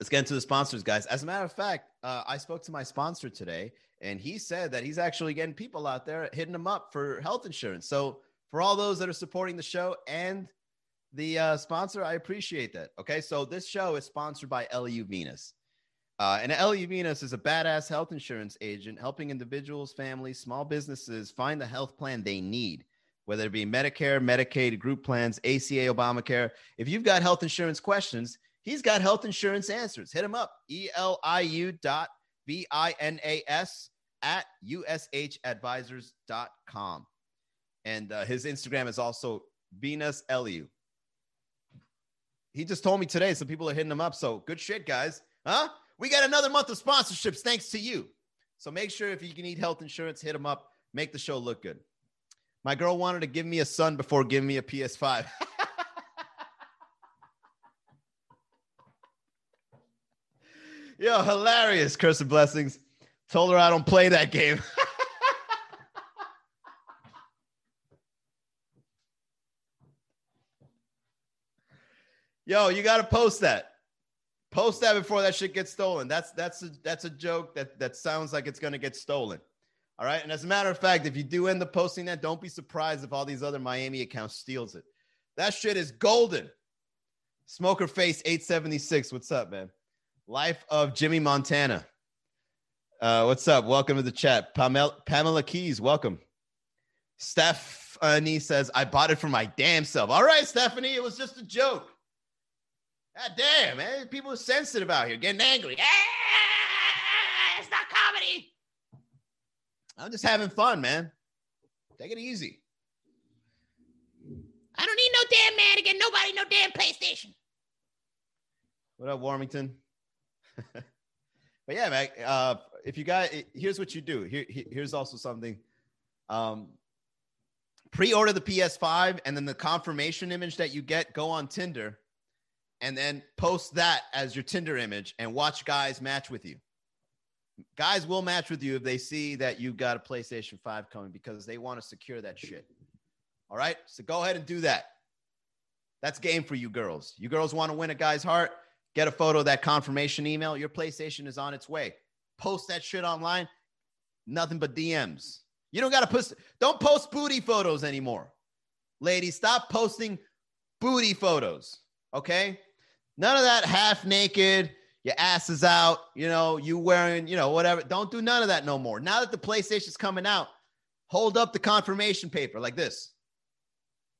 let's get into the sponsors, guys. As a matter of fact, uh, I spoke to my sponsor today, and he said that he's actually getting people out there hitting them up for health insurance. So for all those that are supporting the show and the uh, sponsor, I appreciate that. Okay, so this show is sponsored by Eliu Vinas. Uh, and Eliu Vinas is a badass health insurance agent helping individuals, families, small businesses find the health plan they need whether it be Medicare, Medicaid, group plans, ACA, Obamacare. If you've got health insurance questions, he's got health insurance answers. Hit him up, E-L-I-U dot V-I-N-A-S at ushadvisors.com. And uh, his Instagram is also Vinas Eliu. He just told me today, some people are hitting him up. So good shit, guys. Huh? We got another month of sponsorships thanks to you. So make sure if you need health insurance, hit him up. Make the show look good. My girl wanted to give me a son before giving me a PS5. [laughs] Yo, hilarious. Curse of blessings. Told her I don't play that game. [laughs] Yo, you got to post that. Post that before that shit gets stolen. That's that's a, that's a joke that that sounds like it's gonna get stolen. All right. And as a matter of fact, if you do end up posting that, don't be surprised if all these other Miami accounts steals it. That shit is golden. Smoker Face 876. What's up, man? Life of Jimmy Montana. Uh, what's up? Welcome to the chat. Pamela, Pamela Keys, welcome. Stephanie says, I bought it for my damn self. All right, Stephanie, it was just a joke. God damn, man. People are sensitive out here, getting angry. Ah, it's not comedy. I'm just having fun, man. Take it easy. I don't need no damn man to get nobody no damn PlayStation. What up, Warmington? [laughs] but yeah, man. Uh, if you got, here's what you do. Here, here's also something. Um, pre-order the PS5, and then the confirmation image that you get, go on Tinder, and then post that as your Tinder image, and watch guys match with you guys will match with you if they see that you got a PlayStation 5 coming because they want to secure that shit. All right. So go ahead and do that. That's game for you girls. You girls want to win a guy's heart? Get a photo of that confirmation email. Your PlayStation is on its way. Post that shit online. Nothing but DMs. You don't got to post, don't post booty photos anymore. Ladies, stop posting booty photos. Okay. None of that half naked your ass is out, you know, you wearing, you know, whatever. Don't do none of that no more. Now that the PlayStation's coming out, hold up the confirmation paper like this,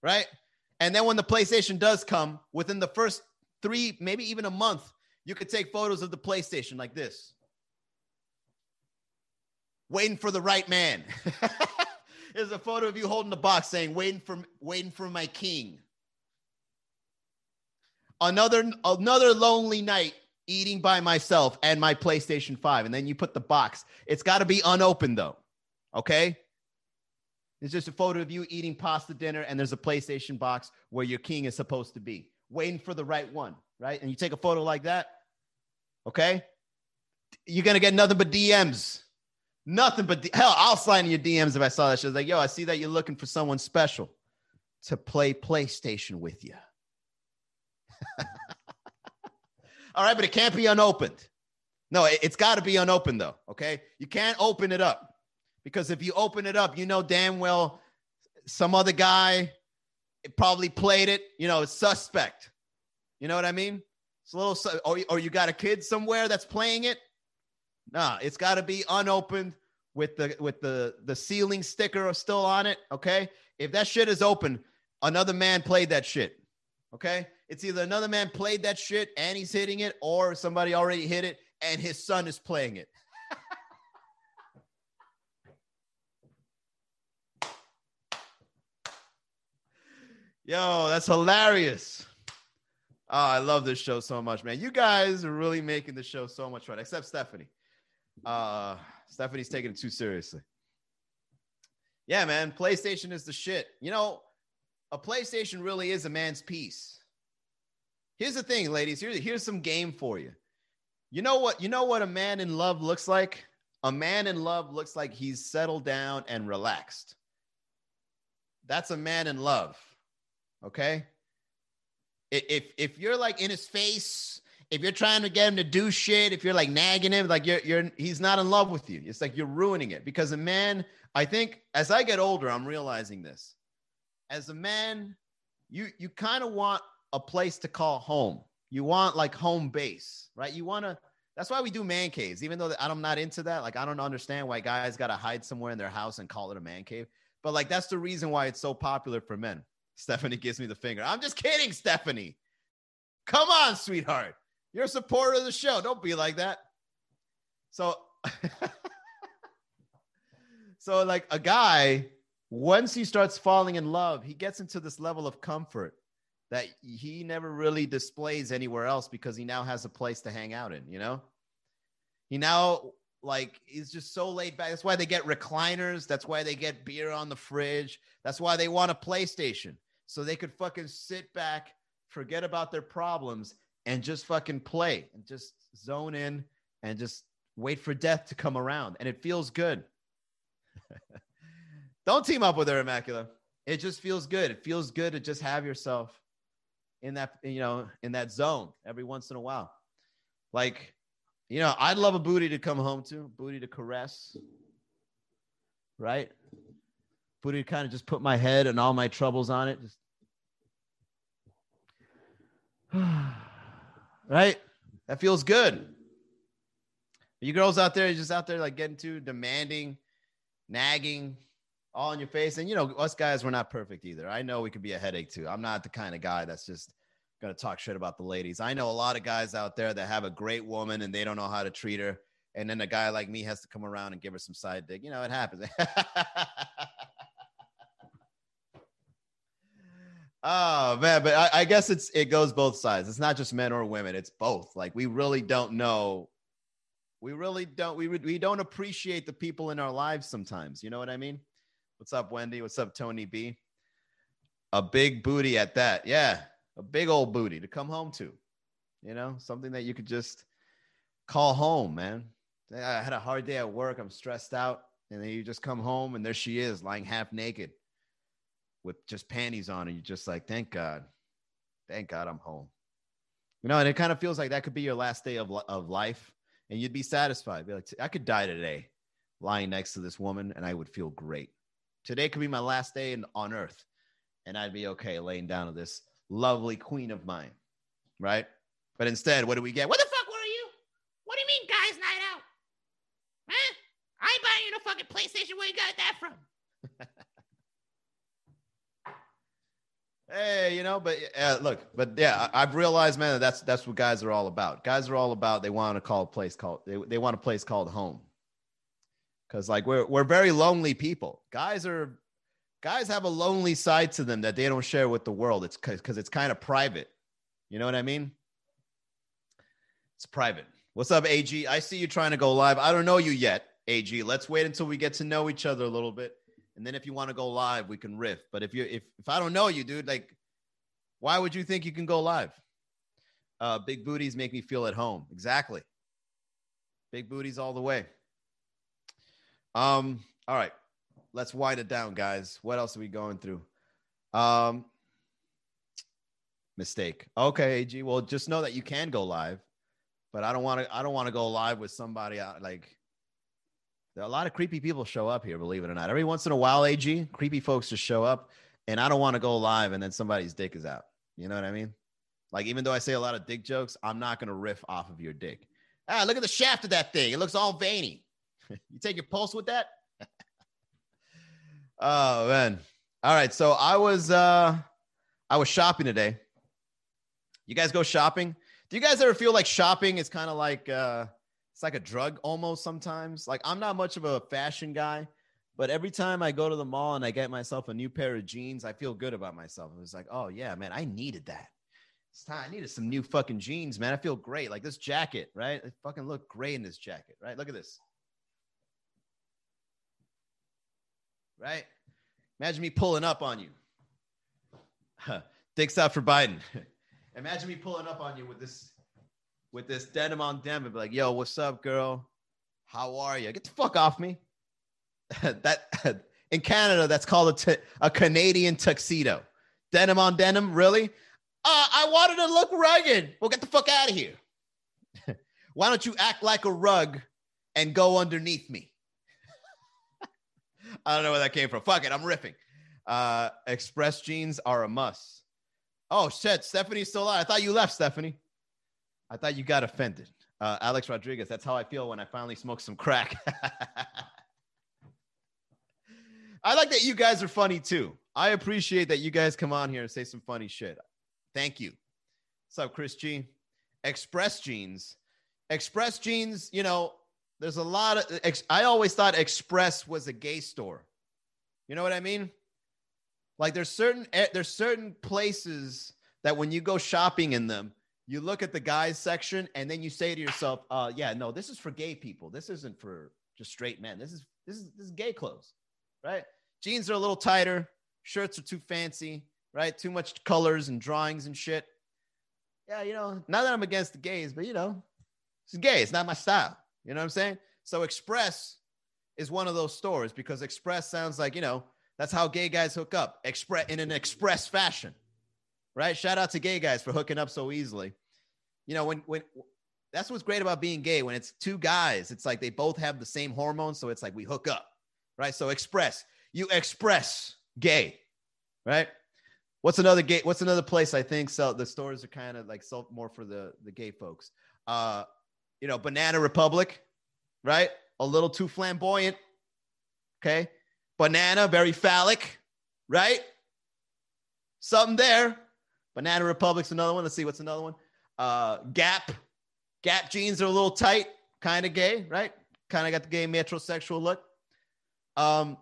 right? And then when the PlayStation does come, within the first three, maybe even a month, you could take photos of the PlayStation like this. Waiting for the right man. [laughs] There's a photo of you holding the box saying, waiting for waiting for my king. Another another lonely night eating by myself and my PlayStation 5. And then you put the box. It's got to be unopened though. Okay. It's just a photo of you eating pasta dinner and there's a PlayStation box where your king is supposed to be, waiting for the right one. Right. And you take a photo like that. Okay. You're going to get nothing but DMs. Nothing but hell, I'll in your DMs if I saw that shit. Like, yo, I see that you're looking for someone special to play PlayStation with you. [laughs] All right, but it can't be unopened. No, it, has got to be unopened though. Okay, you can't open it up because if you open it up, you know damn well some other guy probably played it. You know, it's suspect. You know what I mean? It's a little, or, or you got a kid somewhere that's playing it. Nah, it's got to be unopened with the with the the sealing sticker still on it. Okay, if that shit is open, another man played that shit. Okay, it's either another man played that shit and he's hitting it, or somebody already hit it and his son is playing it. [laughs] Yo, that's hilarious. Oh, I love this show so much, man. You guys are really making the show so much fun, except Stephanie. Uh, Stephanie's taking it too seriously. Yeah, man, PlayStation is the shit. You know, a PlayStation really is a man's piece. Here's the thing, ladies. Here's here's some game for you. You know what? You know what a man in love looks like? A man in love looks like he's settled down and relaxed. That's a man in love. Okay? If if you're like in his face, if you're trying to get him to do shit, if you're like nagging him, like you're you're he's not in love with you. It's like you're ruining it. Because a man, I think as I get older, I'm realizing this. As a man, you you kind of want a place to call home. You want like home base, right? You want to. That's why we do man caves, even though I'm not into that. Like, I don't understand why guys got to hide somewhere in their house and call it a man cave. But like, that's the reason why it's so popular for men. [laughs] Stephanie gives me the finger. I'm just kidding, Stephanie. Come on, sweetheart. You're a supporter of the show. Don't be like that. So, [laughs] so like a guy, once he starts falling in love, he gets into this level of comfort that he never really displays anywhere else because he now has a place to hang out in, you know? He now like he's just so laid back. That's why they get recliners. That's why they get beer on the fridge. That's why they want a PlayStation. So they could fucking sit back, forget about their problems, and just fucking play and just zone in and just wait for death to come around. And it feels good. [laughs] Don't team up with her, Immacula. It just feels good. It feels good to just have yourself in that you know in that zone every once in a while like you know i'd love a booty to come home to booty to caress right? Booty to kind of just put my head and all my troubles on it. Just [sighs] right? That feels good. You girls out there, just out there like getting too demanding, nagging, all in your face. And you know, us guys, we're not perfect either. I know we could be a headache too. I'm not the kind of guy that's just gonna talk shit about the ladies. I know a lot of guys out there that have a great woman and they don't know how to treat her. And then a guy like me has to come around and give her some side dick. You know, it happens. [laughs] Oh man, but I, I, guess it's it goes both sides. It's not just men or women; it's both. Like we really don't know. We really don't. We we don't appreciate the people in our lives sometimes. You know what I mean? What's up, Wendy? What's up, Tony B? A big booty at that. Yeah, a big old booty to come home to. You know, something that you could just call home, man. I had a hard day at work. I'm stressed out, and then you just come home, and there she is, lying half naked with just panties on, and you're just like, thank God, thank God I'm home. You know, and it kind of feels like that could be your last day of, of life, and you'd be satisfied. Be like, I could die today lying next to this woman, and I would feel great. Today could be my last day in, on earth, and I'd be okay laying down with this lovely queen of mine, right? But instead, what do we get? What the fuck were you? What do you mean, guys' night out? Huh? I buying you no fucking PlayStation. Where you got that from? [laughs] Hey, you know, but uh, look, but yeah, I, have realized, man, that that's that's what guys are all about. Guys are all about they want to call a place called they, they want a place called home. Cause like we're we're very lonely people. Guys are guys have a lonely side to them that they don't share with the world. It's because it's kind of private. You know what I mean? It's private. What's up, AG? I see you trying to go live. I don't know you yet, AG. Let's wait until we get to know each other a little bit and then if you want to go live, we can riff. But if you if if I don't know you, dude, like, why would you think you can go live? Uh, big booties make me feel at home. Exactly. Big booties all the way. Um. All right, let's wind it down, guys. What else are we going through? Um. Mistake. Okay, AG. Well, just know that you can go live, but I don't want to. I don't want to go live with somebody out like a lot of creepy people show up here, believe it or not. Every once in a while, AG, creepy folks just show up, and I don't want to go live and then somebody's dick is out. You know what I mean? Like, even though I say a lot of dick jokes, I'm not going to riff off of your dick. Ah, look at the shaft of that thing. It looks all veiny. [laughs] you take your pulse with that? [laughs] oh, man. All right. So I was, uh, I was shopping today. You guys go shopping? Do you guys ever feel like shopping is kind of like, uh, it's like a drug almost sometimes. Like I'm not much of a fashion guy, but every time I go to the mall and I get myself a new pair of jeans, I feel good about myself. It was like, oh yeah, man, I needed that. It's time. I needed some new fucking jeans, man. I feel great. Like this jacket, right? I fucking look great in this jacket, right? Look at this. Right? Imagine me pulling up on you. [laughs] Dicks out for Biden. [laughs] Imagine me pulling up on you with this with this denim on denim and be like, yo, what's up, girl? How are you? Get the fuck off me. [laughs] that in Canada, that's called a, t- a Canadian tuxedo. Denim on denim, really? Uh, I wanted to look rugged. Well, get the fuck out of here. Why don't you act like a rug and go underneath me? I don't know where that came from. Fuck it, I'm riffing. Uh, express jeans are a must. Oh shit, Stephanie's still alive. I thought you left, Stephanie. I thought you got offended. Uh, Alex Rodriguez, that's how I feel when I finally smoke some crack. [laughs] I like that you guys are funny too. I appreciate that you guys come on here and say some funny shit. Thank you. What's up, Chris G? Express jeans. Express jeans, you know, there's a lot of, I always thought Express was a gay store. You know what I mean? Like there's certain, eh, there's certain places that when you go shopping in them, you look at the guys section and then you say to yourself, uh, yeah, no, this is for gay people. This isn't for just straight men. This is this is this is gay clothes, right? Jeans are a little tighter, shirts are too fancy, right? Too much colors and drawings and shit. Yeah, you know, not that I'm against the gays, but you know, it's gay. It's not my style. You know what I'm saying? So Express is one of those stores because Express sounds like, you know, that's how gay guys hook up, express in an express fashion right? Shout out to gay guys for hooking up so easily. You know, when when that's what's great about being gay. When it's two guys, it's like they both have the same hormones, so it's like we hook up. right? So express. You express gay, right? What's another gay? What's another place I think so the stores are kind of like sell more for the the gay folks. Uh, you know, Banana Republic, right? A little too flamboyant. Okay, banana, very phallic, right? Something there. Banana Republic's another one. Let's see what's another one. Uh, Gap, Gap jeans are a little tight, kind of gay, right? Kind of got the gay metrosexual look. Um,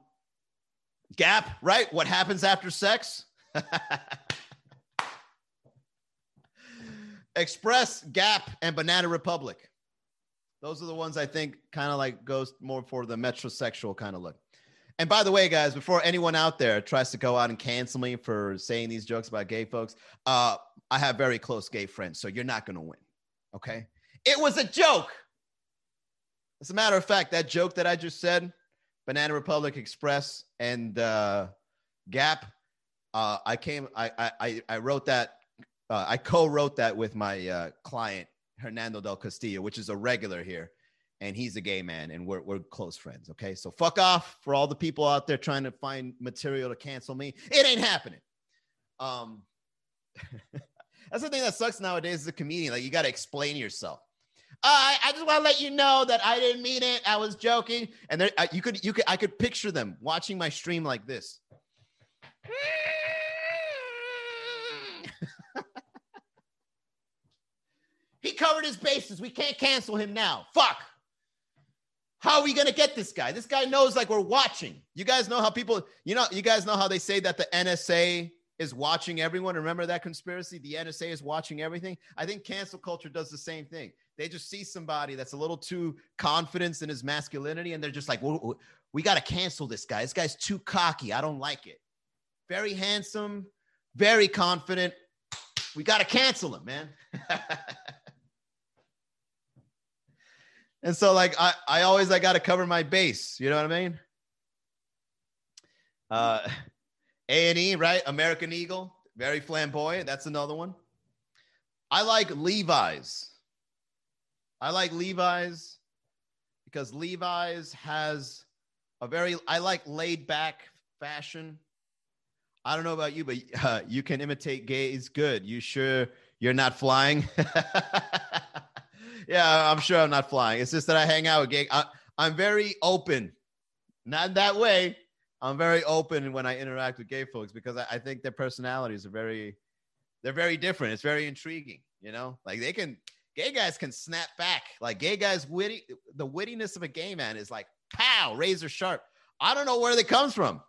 Gap, right? What happens after sex? [laughs] Express, Gap, and Banana Republic. Those are the ones I think kind of like goes more for the metrosexual kind of look. And by the way, guys, before anyone out there tries to go out and cancel me for saying these jokes about gay folks, uh, I have very close gay friends, so you're not going to win. Okay. It was a joke. As a matter of fact, that joke that I just said, Banana Republic Express and uh, Gap, uh, I came, I, I, I wrote that, uh, I co-wrote that with my uh, client Hernando del Castillo, which is a regular here, and he's a gay man, and we're we're close friends. Okay, so fuck off for all the people out there trying to find material to cancel me. It ain't happening. Um, [laughs] that's the thing that sucks nowadays as a comedian. Like you got to explain yourself. I, I just want to let you know that I didn't mean it. I was joking. And there, you could, you could, I could picture them watching my stream like this. He covered his bases. We can't cancel him now. Fuck. How are we gonna get this guy? This guy knows like we're watching. You guys know how people, you know, you guys know how they say that the NSA is watching everyone. Remember that conspiracy? The NSA is watching everything. I think cancel culture does the same thing. They just see somebody that's a little too confident in his masculinity, and they're just like, we got to cancel this guy. This guy's too cocky. I don't like it. Very handsome, very confident. We got to cancel him, man. [laughs] and so, like, I, I always I got to cover my base. You know what I mean? Uh, A and E, right? American Eagle, very flamboyant. That's another one. I like Levi's. I like Levi's because Levi's has a very I like laid back fashion. I don't know about you, but uh, you can imitate gays good. You sure you're not flying? [laughs] yeah, I'm sure I'm not flying. It's just that I hang out with gay. I, I'm very open, not that way. I'm very open when I interact with gay folks because I, I think their personalities are very, they're very different. It's very intriguing. You know, like they can, gay guys can snap back. Like gay guys, witty, the wittiness of a gay man is like pow, razor sharp. I don't know where that comes from,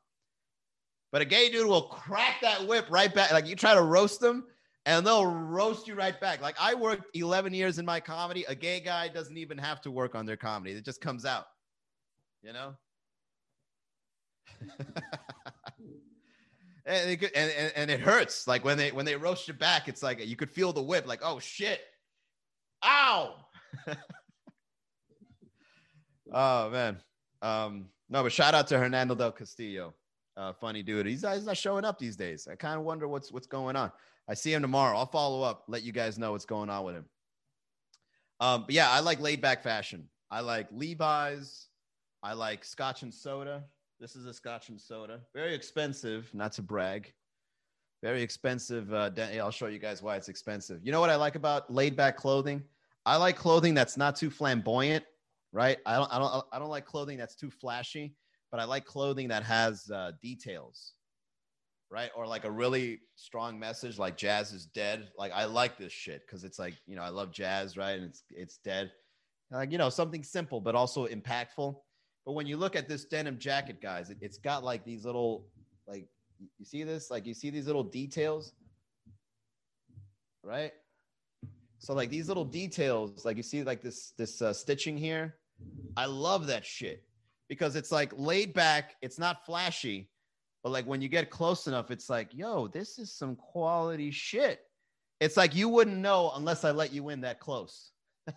but a gay dude will crack that whip right back. Like you try to roast them, and they'll roast you right back. Like I worked 11 years in my comedy. A gay guy doesn't even have to work on their comedy; it just comes out. You know. [laughs] and, it and, and, and it hurts. Like when they when they roast you back, it's like you could feel the whip. Like oh shit, ow. [laughs] oh man. Um, no, but shout out to Hernando del Castillo. Uh, funny dude. He's, he's not showing up these days. I kind of wonder what's what's going on. I see him tomorrow. I'll follow up, let you guys know what's going on with him. Um, but yeah, I like laid back fashion. I like Levi's. I like Scotch and soda. This is a Scotch and soda. Very expensive, not to brag. Very expensive. Uh, I'll show you guys why it's expensive. You know what I like about laid back clothing? I like clothing that's not too flamboyant, right? I don't, I don't, I don't like clothing that's too flashy, but I like clothing that has uh, details, right? Or like a really strong message, like jazz is dead. Like I like this shit because it's like you know I love jazz, right? And it's it's dead. Like you know something simple but also impactful. But when you look at this denim jacket, guys, it, it's got like these little, like, you see this? Like, you see these little details, right? So like these little details, like you see like this this uh, stitching here. I love that shit because it's like laid back. It's not flashy, but like when you get close enough, it's like, yo, this is some quality shit. It's like you wouldn't know unless I let you in that close. [laughs]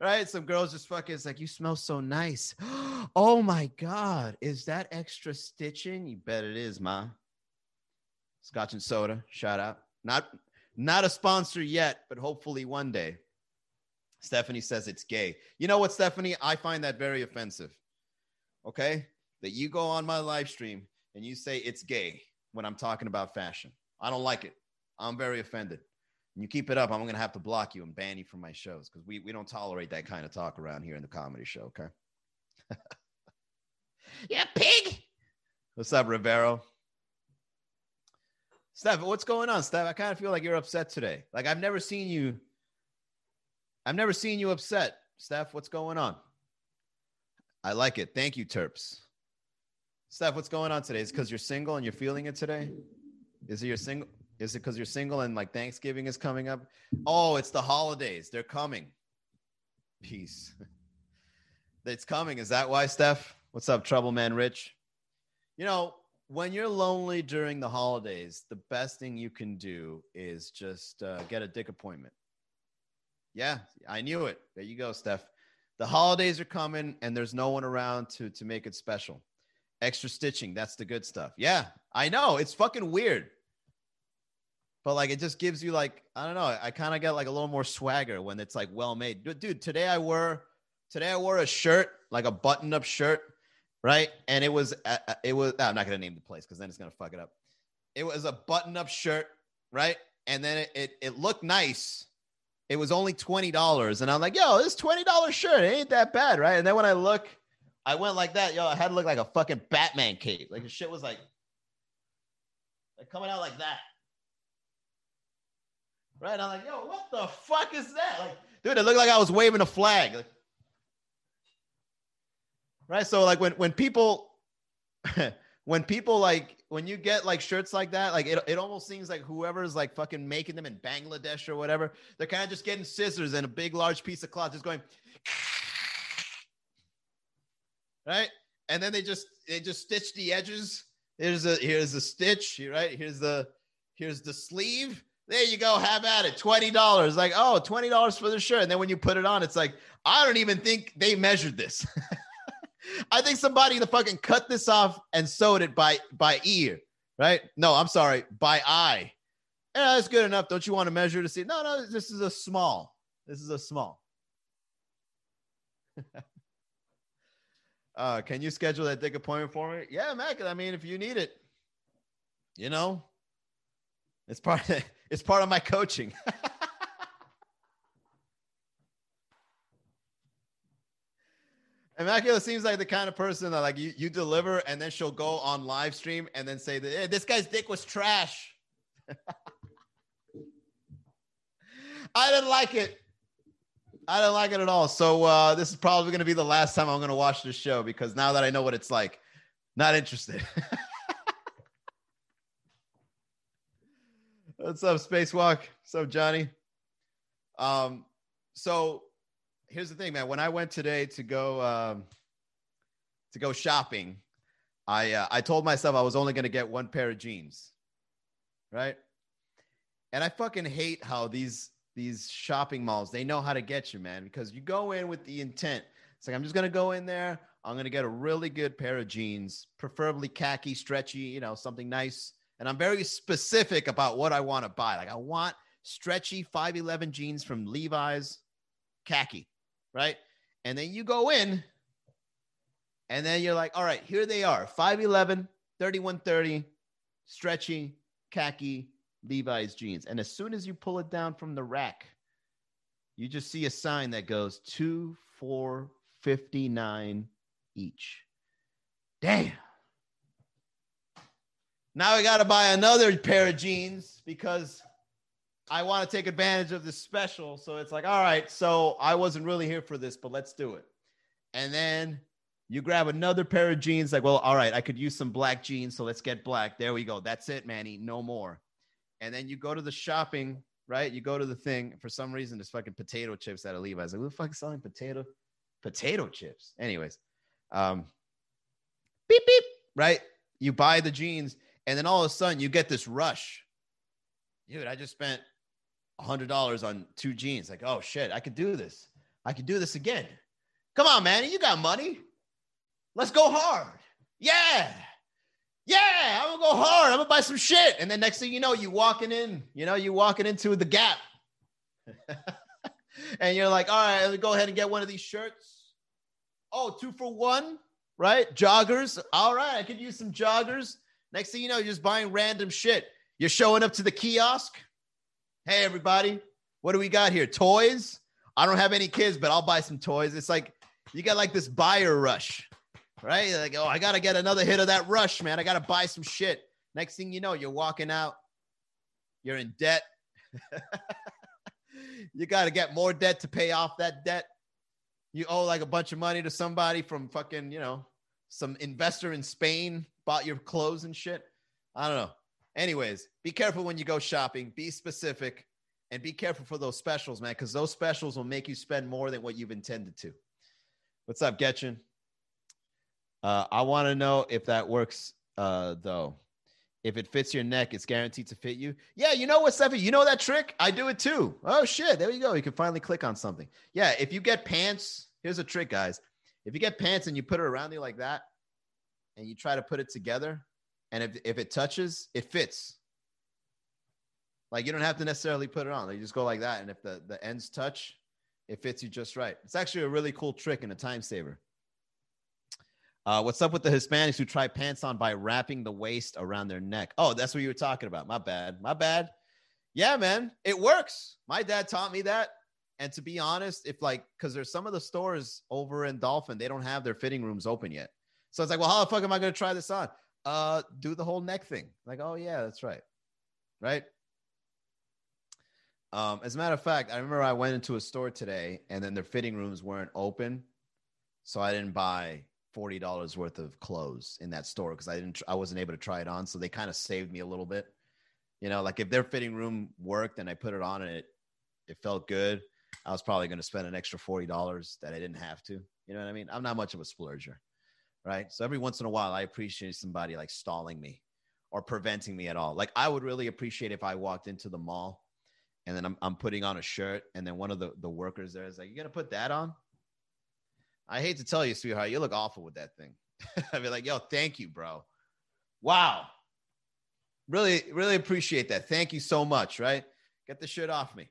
right? Some girls just fucking, it's like, you smell so nice. [gasps] oh my God. Is that extra stitching? You bet it is, ma. Scotch and soda, shout out. Not not a sponsor yet, but hopefully one day. Stephanie says it's gay. You know what, Stephanie? I find that very offensive. okay, that you go on my live stream and you say it's gay when I'm talking about fashion. I don't like it. I'm very offended. And you keep it up, I'm going to have to block you and ban you from my shows because we, we don't tolerate that kind of talk around here in the comedy show, okay? [laughs] Yeah, pig. What's up, Rivero? Steph, what's going on, Steph? I kind of feel like you're upset today. Like I've never seen you. I've never seen you upset. Steph, what's going on? I like it. Thank you, Terps. Steph, what's going on today? Is because you're single and you're feeling it today? Is it your single? Is it because you're single and like Thanksgiving is coming up? Oh, it's the holidays. They're coming. Peace. [laughs] it's coming. Is that why, Steph? What's up, Trouble Man Rich? You know, when you're lonely during the holidays, the best thing you can do is just uh, get a dick appointment. Yeah, I knew it. There you go, Steph. The holidays are coming and there's no one around to to make it special. Extra stitching, that's the good stuff. Yeah, I know. It's fucking weird. But like it just gives you like, I don't know, I kind of get like a little more swagger when it's like well made. Dude, today I wore today I wore a shirt, like a button-up shirt right? And it was uh, uh it was I'm not gonna name the place because then it's gonna fuck it up. It was a button-up shirt, right? And then it, it it looked nice. It was only twenty dollars, and I'm like, yo, this twenty dollar shirt it ain't that bad, right? And then when I look, I went like that, yo, I had to look like a fucking Batman cape. Like the shit was like, like coming out like that. Right? I'm like, yo, what the fuck is that? Like, dude, it looked like I was waving a flag. Like, right? So like when when people [laughs] when people like when you get like shirts like that, like it, it almost seems like whoever's like fucking making them in Bangladesh or whatever, they're kind of just getting scissors and a big large piece of cloth, just going right, and then they just they just stitch the edges. Here's a here's a stitch, right? Here's the here's the sleeve. There you go. Have at it. $20. Like, oh, $20 for the shirt. And then when you put it on, it's like, I don't even think they measured this. [laughs] I think somebody the fucking cut this off and sewed it by by ear, right? No, I'm sorry, by eye. Yeah, that's good enough. Don't you want to measure to see? No, no, this is a small. This is a small. [laughs] uh, can you schedule that dick appointment for me? Yeah, Mac. I mean, if you need it, you know, it's part of, [laughs] it's part of my coaching. [laughs] Immaculate seems like the kind of person that like you, you deliver and then she'll go on live stream and then say that hey, this guy's dick was trash. [laughs] I didn't like it. I don't like it at all. So uh, this is probably going to be the last time I'm going to watch this show because now that I know what it's like, not interested. [laughs] What's up, Spacewalk? What's up, Johnny? Um, so here's the thing, man. When I went today to go um, to go shopping, I uh, I told myself I was only going to get one pair of jeans, right? And I fucking hate how these these shopping malls they know how to get you, man. Because you go in with the intent. It's like I'm just going to go in there. I'm going to get a really good pair of jeans, preferably khaki, stretchy, you know, something nice. And I'm very specific about what I want to buy. Like I want stretchy 511 jeans from Levi's, khaki right? And then you go in, and then you're like, all right, here they are 5'11, 3130, stretchy, khaki, Levi's jeans. And as soon as you pull it down from the rack, you just see a sign that goes two, four, 59 each. Damn. Now I got to buy another pair of jeans because I want to take advantage of this special. So it's like, all right, so I wasn't really here for this, but let's do it. And then you grab another pair of jeans, like, well, all right, I could use some black jeans. So let's get black. There we go. That's it, Manny. No more. And then you go to the shopping, right? You go to the thing. For some reason, there's fucking potato chips out of Levi's. Like, who the fuck is selling potato? Potato chips. Anyways, um, beep, beep, right? You buy the jeans, and then all of a sudden you get this rush. Dude, I just spent a hundred dollars on two jeans. Like, oh shit, I could do this. I could do this again. Come on, man. You got money. Let's go hard. Yeah. Yeah, I'm gonna go hard. I'm gonna buy some shit. And then next thing you know, you walking in, you know, you walking into the gap. [laughs] and you're like, all right, let me go ahead and get one of these shirts. Oh, two for one, right? Joggers. All right, I could use some joggers. Next thing you know, you're just buying random shit. You're showing up to the kiosk. Hey, everybody, what do we got here? Toys. I don't have any kids, but I'll buy some toys. It's like you got like this buyer rush, right? Like, oh, I gotta get another hit of that rush, man. I gotta buy some shit. Next thing you know, you're walking out. You're in debt. [laughs] you got to get more debt to pay off that debt. You owe like a bunch of money to somebody from fucking, you know, some investor in Spain bought your clothes and shit. I don't know. Anyways, be careful when you go shopping. Be specific and be careful for those specials, man, because those specials will make you spend more than what you've intended to. What's up, Getchin? Uh, I want to know if that works, uh, though. If it fits your neck, it's guaranteed to fit you. Yeah, you know what, Steffi? You know that trick? I do it too. Oh shit! There you go. You can finally click on something. Yeah, if you get pants, here's a trick, guys. If you get pants and you put it around you like that, and you try to put it together, and if if it touches, it fits. Like you don't have to necessarily put it on. You just go like that, and if the the ends touch, it fits you just right. It's actually a really cool trick and a time saver. Uh, what's up with the Hispanics who try pants on by wrapping the waist around their neck? Oh, that's what you were talking about. My bad. My bad. Yeah, man, it works. My dad taught me that. And to be honest, if like, because there's some of the stores over in Dolphin, they don't have their fitting rooms open yet. So it's like, well, how the fuck am I going to try this on? Uh, do the whole neck thing. Like, oh yeah, that's right. Right. Um, as a matter of fact, I remember I went into a store today and then their fitting rooms weren't open. So I didn't buy forty dollars worth of clothes in that store because I didn't I wasn't able to try it on. So they kind of saved me a little bit. You know, like if their fitting room worked and I put it on and it it felt good, I was probably going to spend an extra forty dollars that I didn't have to. You know what I mean? I'm not much of a splurger, right? So every once in a while, I appreciate somebody like stalling me or preventing me at all. Like I would really appreciate if I walked into the mall and then I'm I'm putting on a shirt and then one of the the workers there is like, "You gonna put that on?" I hate to tell you, sweetheart, you look awful with that thing. [laughs] I'd be like, yo, thank you, bro. Wow. Really, really appreciate that. Thank you so much, right? Get the shit off me.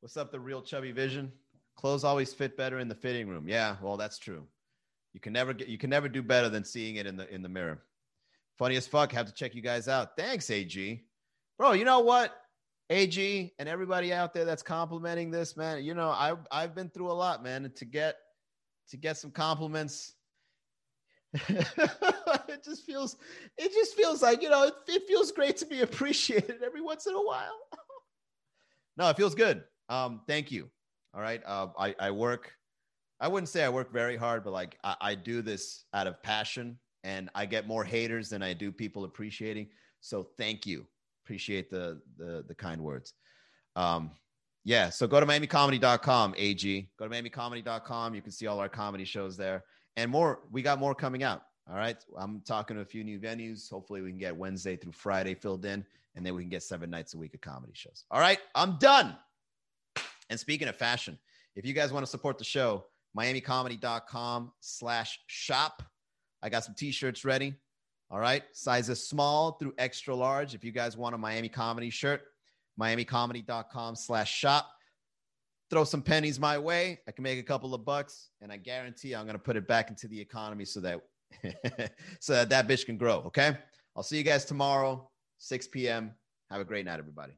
What's up, the real chubby vision? Clothes always fit better in the fitting room. Yeah, well, that's true. You can never get you can never do better than seeing it in the in the mirror. Funny as fuck. Have to check you guys out. Thanks, AG. Bro, you know what? AG and everybody out there that's complimenting this, man. You know, I I've been through a lot, man. And to get to get some compliments. [laughs] it just feels it just feels like you know it, it feels great to be appreciated every once in a while. [laughs] No it feels good. Um thank you. All right. Uh, I, I work i wouldn't say i work very hard but like I, I do this out of passion and i get more haters than i do people appreciating. So thank you. Appreciate the the, the kind words. Um yeah, so go to miamicomedy.com, AG. Go to miamicomedy.com. You can see all our comedy shows there and more. We got more coming out. All right. I'm talking to a few new venues. Hopefully, we can get Wednesday through Friday filled in, and then we can get seven nights a week of comedy shows. All right. I'm done. And speaking of fashion, if you guys want to support the show, miamicomedy.com slash shop. I got some t shirts ready. All right. Sizes small through extra large. If you guys want a Miami comedy shirt, miamicomedy.com slash shop. Throw some pennies my way. I can make a couple of bucks, and I guarantee I'm going to put it back into the economy so that [laughs] so that that bitch can grow. Okay. I'll see you guys tomorrow, 6 p.m. Have a great night, everybody.